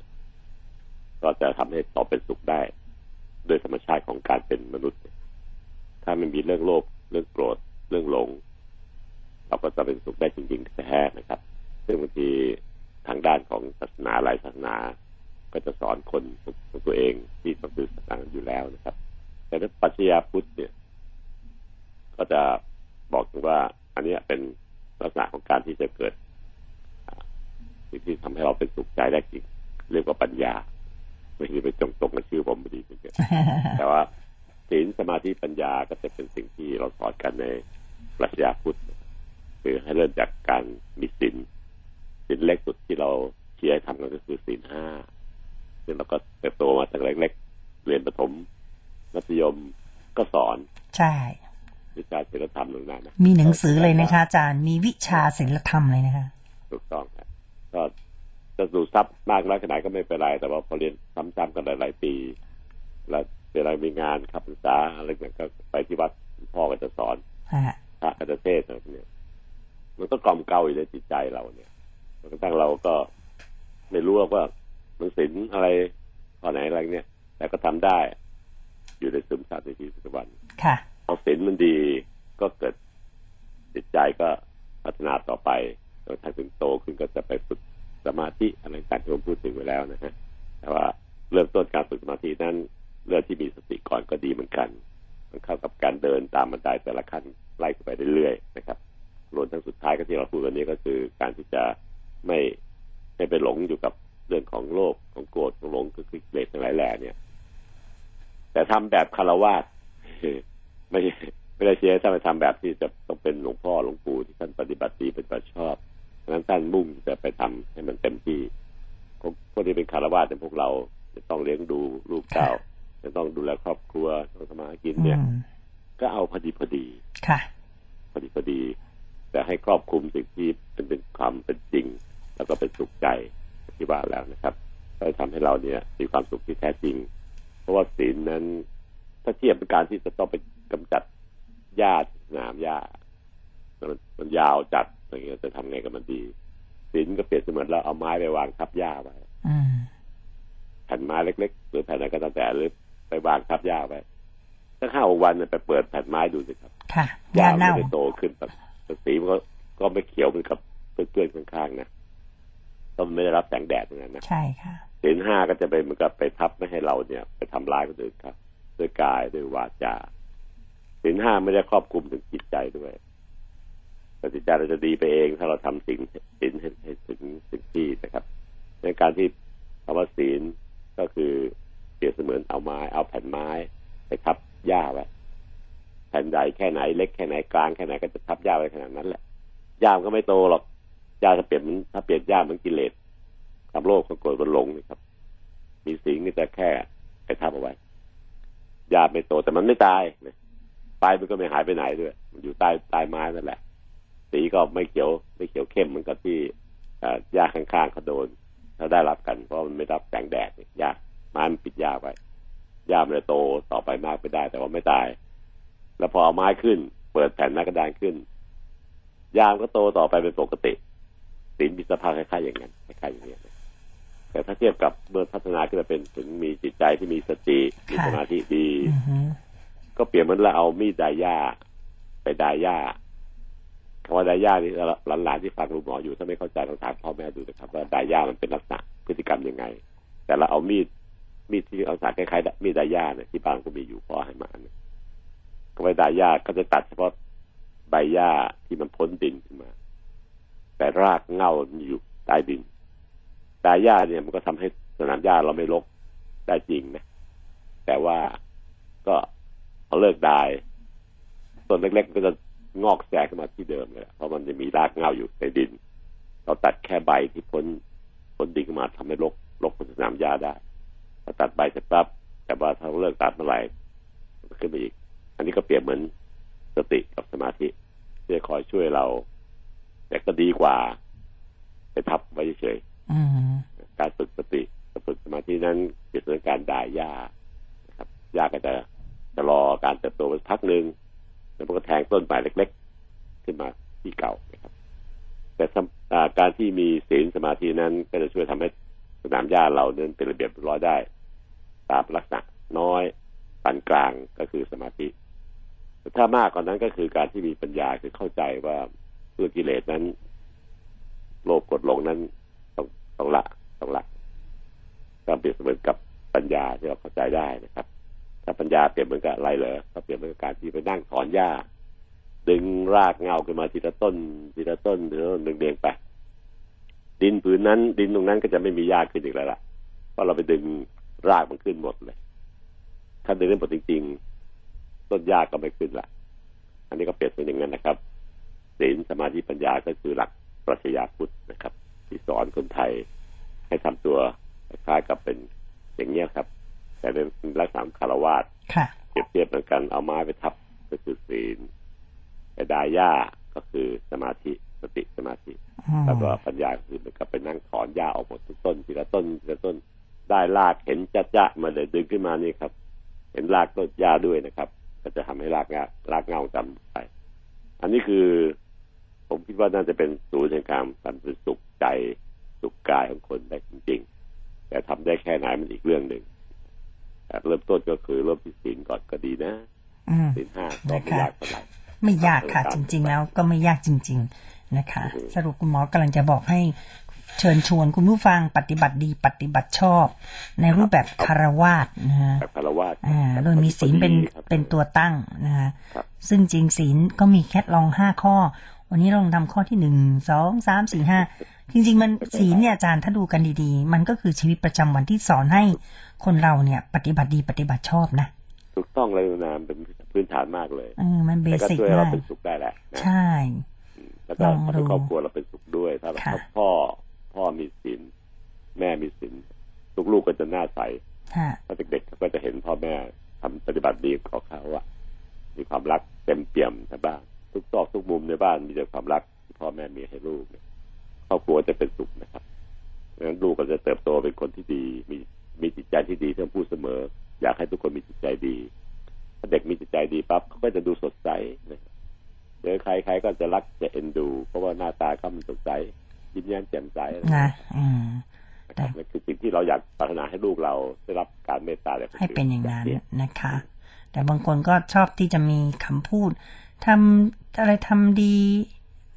ก็จะทำให้ต่อเป็นสุขได้ โดยธรรมชาติของการเป็นมนุษย์ ถ้าไม่มีเรื่องโลภเรื่องโกรธเรื่องหลง เราก็จะเป็นสุขได้จริงๆแท้ๆนะครับ ซึ่งบางทีทางด้านของศาสนาหลายศาสนา ก็จะสอนคนของตัวเองที่ต้องดูศาสนาอยู่แล้วนะครับ แต่ถ้าปรัชญาพุทธเนี่ย ก็จะบอกถึงว่า อันนี้เป็น ลักษณะของการที่จะเกิดอ่าสิ่งที่ทำให้เราเป็นสุขใจได้จริงเรียกว่าปัญญาไม่ใช่ไปจงตรงกับชื่อผมพอดีเกินแต่ว่าศีลสมาธิปัญญาก็จะเป็นสิ่งที่เราสอนกันในปรัชญาพุทธคือให้เริ่มจากการมีศีลศีลเล็กสุดที่เราเชียร์ทำกันก็คือศีลห้าซึ่งเราก็เติบโตมาตั้งเล็กๆเรียนประถมมัธยมก็สอน ใช่ วิชาศีลธรรมตรงนั้นนะมีหนังสือเลยนะคะ อาจารย์มีวิชาศิลธรรมเลยนะคะ ถูกต้องครับก็จะดูซับมากน้อยขนาดก็ไม่เป็นไร แต่ว่าพอเรียนซ้ำๆกันหลายๆปี แล้วเวลามีงานขับพรรษาอะไรต่างก็ไปที่วัดพ่อก็จะสอนอ่าพระก็จะเทศน์อะไรพวกเนี่ยมันก็กล่อมเกลาอยู่ในจิตใจเราเนี่ยจนกระทั่งเราก็ไม่รู้ว่าหนังสินอะไรข้อไหนอะไรเนี่ย แต่ก็ทำได้ อยู่ในซึมซับในชีวิตประจำวันค่ะ พอศีลมันดีก็เกิดจิตใจก็พัฒนาต่อไปจนถ้าถึงโตขึ้นก็จะไปฝึกสมาธิอะไรต่างที่ผมพูดถึงไว้แล้วนะฮะแต่ว่าเริ่มต้นการฝึกสมาธินั้นเรื่องที่มีสติก่อนก็ดีเหมือนกัน มันเข้ากับการเดินตามบันไดแต่ละขั้นไล่ไปเรื่อยๆนะครับรวมทั้งสุดท้ายก็ที่เราพูดวันนี้ก็คือการที่จะไม่ไม่ไปหลงอยู่กับเรื่องของโลภของโกรธของหลงคือกิเลสทั้งหลายแหล่เนี่ย แต่ทำแบบคารวาส ไม่ไม่ได้เชียร์ท่านไปทำแบบที่จะต้องเป็นหลวงพ่อหลวงปู่ที่ท่านปฏิบัติดีเป็นประชอบฉะนั้นท่านมุ่งจะไปทำให้มันเต็มที่พวกพวกที่เป็นคารวะแต่พวกเราจะต้องเลี้ยงดูลูกเต้าจะต้องดูแลครอบครัวต้องทำมาหากินอืเนี่ยมก็เอาพอดีพอดีค่ะพอดีพอดี แต่ให้ครอบคลุมสิ่งที่เป็นเป็นความเป็นจริง แล้วก็เป็นสุขใจที่ว่าแล้วนะครับก็จะทำให้เราเนี่ยมีความสุขที่แท้จริง เพราะว่าศีลนั้น ถ้าเทียบเป็นการที่จะต้องไป กำจัดหญ้าสนามหญ้ามันมันยาวจัดอย่างเงี้ยจะทำไงกับมันดีศีลก็เปรียบเสมือนเราเอาไม้ไปวางทับหญ้าไว้อืมแผ่นไม้เล็กๆ หรือแผ่นไหนก็ตามแต่หรือไปวางทับหญ้าไว้ถ้าห้าหกวันเนี่ยไปเปิดแผ่นไม้ดูสิครับค่ะหยาญ้ามันเน่าไม่ได้โตขึ้นแบบสีมันก็ก็ไม่เขียวเหมือนกับเพื่อนๆข้างๆนะก็ไม่ได้รับแสงแดดเหมือนกันนะใช่ค่ะศีลห้าก็จะไปเหมือนกับไปทับไม่ให้เราเนี่ย ไปทำร้ายคนอื่นครับด้วยกายด้วยวาจา ศีลห้าไม่ได้ครอบคลุมถึงจิตใจด้วยแต่จิตใจเราจะดีไปเอง ถ้าเราทำสิ่งศีลให้ถึงสิ่งที่นะครับในการที่คำว่าศีลก็คือเปรียบเสมือนเอาไม้ เอาแผ่นไม้ไปทับหญ้าไว้แผ่นใหญ่แค่ไหนเล็กแค่ไหนกลางแค่ไหนก็จะทับหญ้าไว้ขนาดนั้นแหละหญ้าก็ไม่โตหรอกหญ้าถ้าเปลี่ยนถ้าเปลี่ยนหญ้าเหมือนกิเลสความโลภความโกรธความหลงนี่ครับ มีสิ่งนี่แต่แค่ไปทับเอาไว้หญ้าไม่โตแต่มันไม่ตายนะ ปลายมันก็ไม่หายไปไหนด้วย มันอยู่ใต้ใต้ไม้นั่นแหละ สีก็ไม่เขียวไม่เขียวเข้มเหมือนกับที่เอ่อหญ้าข้างๆเขาโดนเขาได้รับกันเพราะมันไม่รับแสงแดดเนี่ยหญ้าไม้มันปิดหญ้าไว้หญ้ามันจะโตต่อไปมากไปได้ แต่ว่าไม่ตาย แล้วพอเอาไม้ขึ้น เปิดแผ่นหน้ากระดานขึ้นหญ้ามันก็โตต่อไปเป็นปกติสีมีสภาพคล้ายๆอย่างนั้นคล้ายๆอย่างนี้ยแต่ถ้าเทียบกับเมื่อพัฒนาขึ้นมาเป็นถึงมีจิตใจที่มีสติมีสมาธิดี ก็เปรียบเหมือนเราเอามีดดายหญ้าไปดายหญ้าคำว่าดายหญ้านี่หลานๆที่ฟังคุณหมออยู่ถ้าไม่เข้าใจต้องถามพ่อแม่ดูนะครับ ว่าดายหญ้ามันเป็นลักษณะพฤติกรรมยังไง แต่เราเอามีดมีดที่เอาสากคล้ายๆมีดดายหญ้าเนี่ยที่บ้านก็มีอยู่พ่อให้มาเนี่ยก็ไปดายหญ้าก็จะตัดเฉพาะใบหญ้าที่มันพ้นดินขึ้นมา แต่รากเง้ามันอยู่ใต้ดินดายหญ้าเนี่ยมันก็ทำให้สนามหญ้าเราไม่รกได้จริงนะแต่ว่าก็ พอเลิกดายต้นเล็กๆมันก็จะงอกแสกขึ้นมาที่เดิมเลยเพราะมันจะมีรากเหง้าอยู่ในดิน เราตัดแค่ใบที่พ้นพ้นดินขึ้นมาทำให้รกรกบนสนามหญ้าได้พอตัดใบเสร็จปั๊บแต่ว่าถ้าเราเลิกตัดเมื่อไหร่มันก็ขึ้นมาอีก อันนี้ก็เปรียบเหมือนสติกับสมาธิที่จะคอยช่วยเรา แต่ก็ดีกว่า ไปทับไว้เฉยๆอืมการฝึกสติกับฝึกสมาธินั้นเกิดจากการด่ายหญ้านะครับหญ้าก็จะ จะรอการเติบโตไปพักหนึ่งแล้วมันก็แทงต้นใหม่เล็ก ๆ ขึ้นมาที่เก่านะครับ แต่าการที่มีศีลสมาธินั้นก็จะช่วยทำให้สนามหญ้าเราเดินเป็นระเบียบร้อยได้ ตามลักษณะน้อยปานกลางก็คือสมาธิ ถ้ามากกว่านั้นก็คือการที่มีปัญญาคือเข้าใจว่าเรื่อกิเลสนั้น โลภกดลงนั้นต้องต้องละต้องละก็เปรียบเสมือนกับปัญญาที่เราเข้าใจได้นะครับาปัญญาเปรียบเหมือนกับอะไรเหรอก็เปรียบเหมือนกับการที่ไปนั่งถอนหญ้า ดึงรากเงาขึ้นมาทีละต้น ทีละต้นทีละต้นเดงไป ดินผืนนั้น ดินตรงนั้นก็จะไม่มีหญ้าขึ้นอีกแล้วล่ะเพราะเราไปดึงรากมันขึ้นหมดเลยถ้าดึงได้หมดจริง ๆ ต้นหญ้าก็ไม่ขึ้นละอันนี้ก็เปรียบเป็นอย่างนั้นนะครับศีลสมาธิปัญญาก็คือหลักปรัชญาพุทธนะครับ ที่สอนคนไทยให้ทำตัวคล้ายกับเป็นอย่างเงี้ครับ แต่เป็นลักษณะคารวาสค่ะเปรียบเทียบเหมือนกันเอาไม้ไปทับก็คือศีลแต่ดาย่าก็คือสมาธิสติสมาธิอืมแล้วก็ปัญญาคือเหมันก็ไปนั่งถอนหญ้าออกหมดทุกต้นทีละต้นทีละต้นได้รากเห็นจะจะมาเลยดึงขึ้นมานี่ครับ เห็นรากต้นหญ้าด้วยนะครับ ก็จะทำให้รากงารากเงาจำไป อันนี้คือ ผมคิดว่าน่าจะเป็นศูนย์แห่งการสันติสุขใจสุขกายของคนได้จริงๆ แต่ทำได้แค่ไหนมันอีกเรื่องหนึ่งแต่ เริ่มต้นก็คือเริ่มที่ศีลก่อนก็ดีนะอืมศีลห้าก็ไม่ยากเท่าไหร่ไม่ยากค่ะ จริง ๆ แล้วก็ไม่ยากจริง ๆนะคะอือฮึสรุปคุณหมอกำลังจะบอกให้เชิญชวนคุณผู้ฟังปฏิบัติดีปฏิบัติชอบ ในรูปแบบคารวาสนะฮะแบบคารวะอ่าโดยมีศีลเป็นครับเป็นตัวตั้งนะฮะครับซึ่งจริงศีลก็มีแค่ลองห้าข้อ วันนี้เราลองทำข้อที่หนึ่งสองสามสี่ห้า จริงๆ มันศีลเนี่ยอาจารย์ถ้าดูกันดีๆ มันก็คือชีวิตประจำวันที่สอนให้คนเราเนี่ย ปฏิบัติดีปฏิบัติชอบนะถูกต้องเลยนะเป็นพื้นฐานมากเลยเออมันเบแต่ก็สิกช่วยให้เรามากเป็นสุขได้แหละนะใช่แล้วก็ลองทำให้ดูครอบครัวเราเป็นสุขด้วยถ้าค่ะถ้าพ่อพ่อมีศีลแม่มีศีลลูกๆก็จะหน้าใสฮะถ้าเด็กๆเขาก็จะเห็นพ่อแม่ทำปฏิบัติดีของเขาอะมีความรักเต็มเปี่ยมในบ้านทุกซอกทุกมุมในบ้านมีแต่ความรักที่พ่อแม่มีให้ลูกเนี่ย ครอบครัวจะเป็นสุขนะครับดังนั้นลูกก็จะเติบโตเป็นคนที่ดี มีมีจิตใจที่ดีที่ผมพูดเสมอ อยากให้ทุกคนมีจิตใจดี ถ้าเด็กมีจิตใจดีปั๊บเขาก็จะดูสดใสนะครับเจอใครใครก็จะรักจะเอ็นดู เพราะว่าหน้าตาเขามันสดใสยิ้มแย้มแจ่มใสอะไรอย่างนะเงี้ยอืมนะครับนั่นคือสิ่งที่เราอยากปรารถนาให้ลูกเราได้รับการเมตตาจากคให้อื่เป็นอย่างนั้นแบบนะคะ แต่บางคนก็ชอบที่จะมีคำพูดทำอะไรทำดี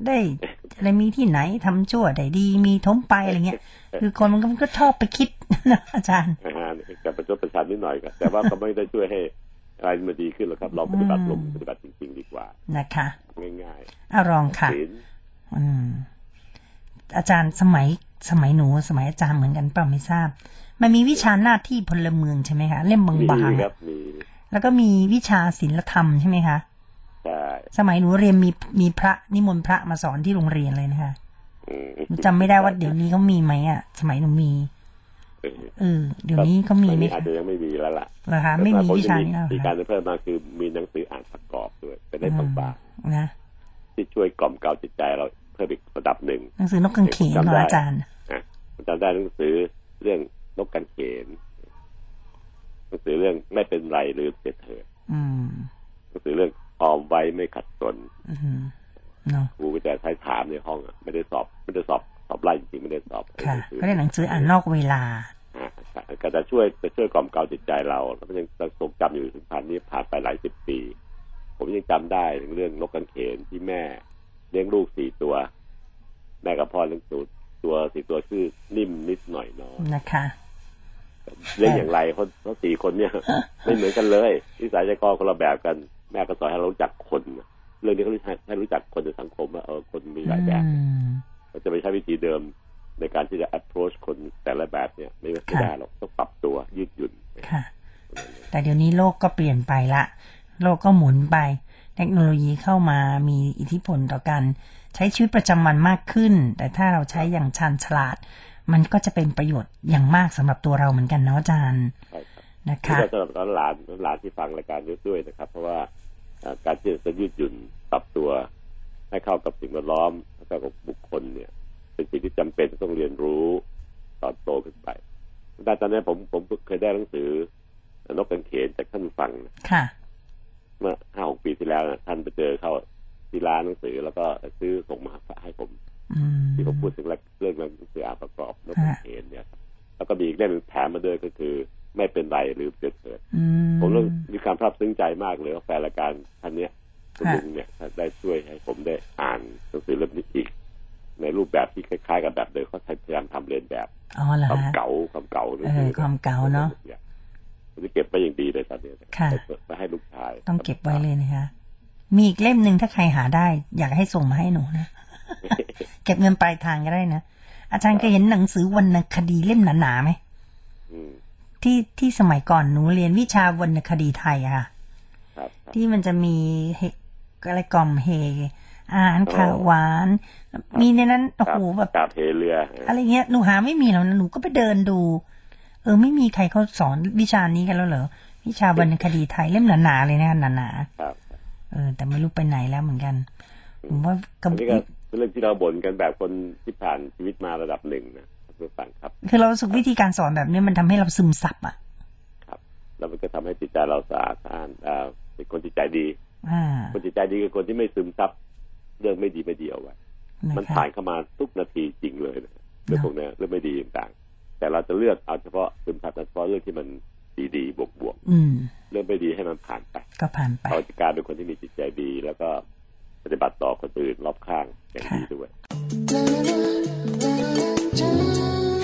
ได้อะไรมีที่ไหนทำชั่วได้ดีมีทมไปอะไรเงี้ยคือคนมันก็มันก็ชอบไปคิดนะอาจารย์นะฮะกับประชดประชันนิดหน่อยครับแต่ว่าก็ไม่ได้ช่วยให้อะไรมันดีขึ้นหรอกครับ เราปฏิบัติลงอืมปฏิบัติจริง ๆ ดีกว่านะคะ ง่ายเอาลองค่ะๆศีลอืมอาจารย์สมัยสมัยหนูสมัยอาจารย์เหมือนกันเปล่าไม่ทราบ มันมีวิชาหน้าที่พลเมืองใช่ไหมคะเล่มบมีางๆคอะรับมีแล้วก็มีวิชาศิลธรรมใช่ไหมคะ ใช่สมัยหนูเรียนมีมีพระนิมนต์พระมาสอนที่โรงเรียนเลยนะคะอืมหนูจำไม่ได้ว่าเดี๋ยวนี้เขามีไหมอะ สมัยหนูมีเออเออเดี๋ยวนี้เขามีไหมอาคะจจะยังไม่มีแล้วล่ะเหรอคะไม่มีวิชานี้แล้วเหรมีอการคะเพิ่มมาคือมีหนังสืออ่านประกอบด้วยเป็นได้อืบางมบางนะๆที่ช่วยกล่อมเกลาจิตใจเราเพิ่มอีกระดับหนึ่งหนังสือนกกังเขนเหรออาจารย์นะผมจำได้หนังสือเรื่องนกกันเขนหนังสือเรื่องไม่เป็นไรหรือเสียเถิดอืมหนังสือเรื่อง ออมไว้ไม่ขัดสนอืมเนาะครูก็จะใช้ถามในห้องอะไม่ได้สอบไม่ได้สอบสอบไล่จริงๆไม่ได้สอบค่ะหนังสือก็ได้หนังสืออ่านนอกเวลาอ่าก็จะช่วยจะช่วยกล่อมเกลาจิตใจเราแล้วมันยังทรงจำอยู่ถึงผ่านนี้ผ่านไปหลายสิบปี ผมยังจำได้ถึงเรื่องนกกันเขนที่แม่เลี้ยงลูกสี่ตัว แม่กับพ่อเลี้ยงตัวตัวสี่ตัวชื่อนิ่มนิดหน่อยน้อยนะคะเลี้ยงอย่างไรคนทั้งสี่คนเนี่ยไม่เหมือนกันเลยนิสัยใจคอคนละแบบกัน แม่ก็สอนให้เรารู้จักคนนะเรื่องนี้ก็ให้รู้จักคนในสังคมว่าเออคนมีหลายแบบอืมเราจะไปใช้วิธีเดิมในการที่จะ approach คนแต่ละแบบเนี่ยไม่ไม่ได้หรอกต้องปรับตัวยืดหยุ่นค่ะ แต่เดี๋ยวนี้โลกก็เปลี่ยนไปละ โลกก็หมุนไป เทคโนโลยีเข้ามามีอิทธิพลต่อการใช้ชีวิตประจำวันมากขึ้น แต่ถ้าเราใช้อย่างชันฉลาด มันก็จะเป็นประโยชน์อย่างมากสำหรับตัวเราเหมือนกันเนาะอาจารย์ใช่ครับ นะนี่คะก็สำหรับหลานหลานที่ฟังรายการนี้ด้วยนะครับ เพราะว่าเอ่อการที่จะยืดหยุ่นปรับตัว ให้เข้ากับสิ่งแวดล้อมและเข้ากับบุคคลเนี่ย เป็นสิ่งที่จำเป็นต้องเรียนรู้ตอนโตขึ้นไปแต่ตอนนี้ผมผมเคยได้หนังสือนกกังเขนจากท่านผู้ฟังนะค่ะ เมื่อห้าหกปีที่แล้วนะท่านไปเจอเข้าที่ร้านหนังสือแล้วก็ซื้อส่งมาให้ผมอืมที่ผมพูดถึงเรื่องหนังสืออ่านประกอบนกกังเขนเนี่ยครับแล้วก็มีอีกเล่มหนึ่งแถมมาด้วยก็คือ ไม่เป็นไรหรือเกิดเถิดอืมผมรู้มีความภาพซึ้งใจมากเลยว่าแฟนรายการท่านเนี้ยคุณค่ะลุงเนี่ยได้ช่วยให้ผมได้อ่านหนังสือเล่มนี้อีก ในรูปแบบที่คล้ายๆ กับแบบเดิมเขาพยายามทำเรียนแบบอ๋อเหรอความฮะเก่าความเก่าหนังเอสือความเก่าเนอะผมจะเก็บไว้อย่างดีเลยตอนนี้ค่ะไปไปให้ลูกชาย ต้องเก็บไว้เลยนะคะมีอีกเล่มหนึ่งถ้าใครหาได้ อยากให้ส่งมาให้หนูนะเก็บเงินปลายทางก็ได้นะอาจารย์เคยเห็นหนังสือวรรณคดีเล่มหนาๆไหมอืม ที่ที่สมัยก่อนหนูเรียนวิชาวรรณคดีไทยอะค่ะครับครับที่มันจะมีเฮอะไรกล่อมเฮอาหารขาวหวาน มีในนั้นโอ้โหแบบกาเพเรืออะไรเงี้ยหนูหาไม่มีแล้วนะหนูก็ไปเดินดู เออไม่มีใครเขาสอนวิชานี้กันแล้วเหรอวิชาวรรณคดีไทยเล่มหนาๆเลยนะหนาครับๆเออ แต่ไม่รู้ไปไหนแล้วเหมือนกันผมว่าอักับนนี้ก็เป็นเรื่องที่เราบ่นกันแบบคนที่ผ่านชีวิตมาระดับหนึ่งนะ เพื่อนฟังครับ คือเรารู้สึกวิธีการสอนแบบนี้มันทำให้เราซึมซับอะ ครับ แล้วมันก็ทำให้จิตใจเราสะอาดสะอ้านอ่าเป็นคนจิตใจดีอ่าคนจิตใจดีคือคนที่ไม่ซึมซับเรื่องไม่ดีไม่ดีเอาไว้นะมันคะผ่านเข้ามาทุกนาทีจริงเลยนะเรื่องพวกเนี้ยเรื่องไม่ดีต่างๆ แต่เราจะเลือกเอาเฉพาะซึมซับเฉพาะเรื่องที่มันดีๆบวกอืมๆเรื่องไม่ดีให้มันผ่านไป ก็ผ่านไปเราจะกลายเป็นคนที่มีจิตใจดี แล้วก็ปฏิบัติต่อคนอื่นรอบข้างอย่างดีด้วย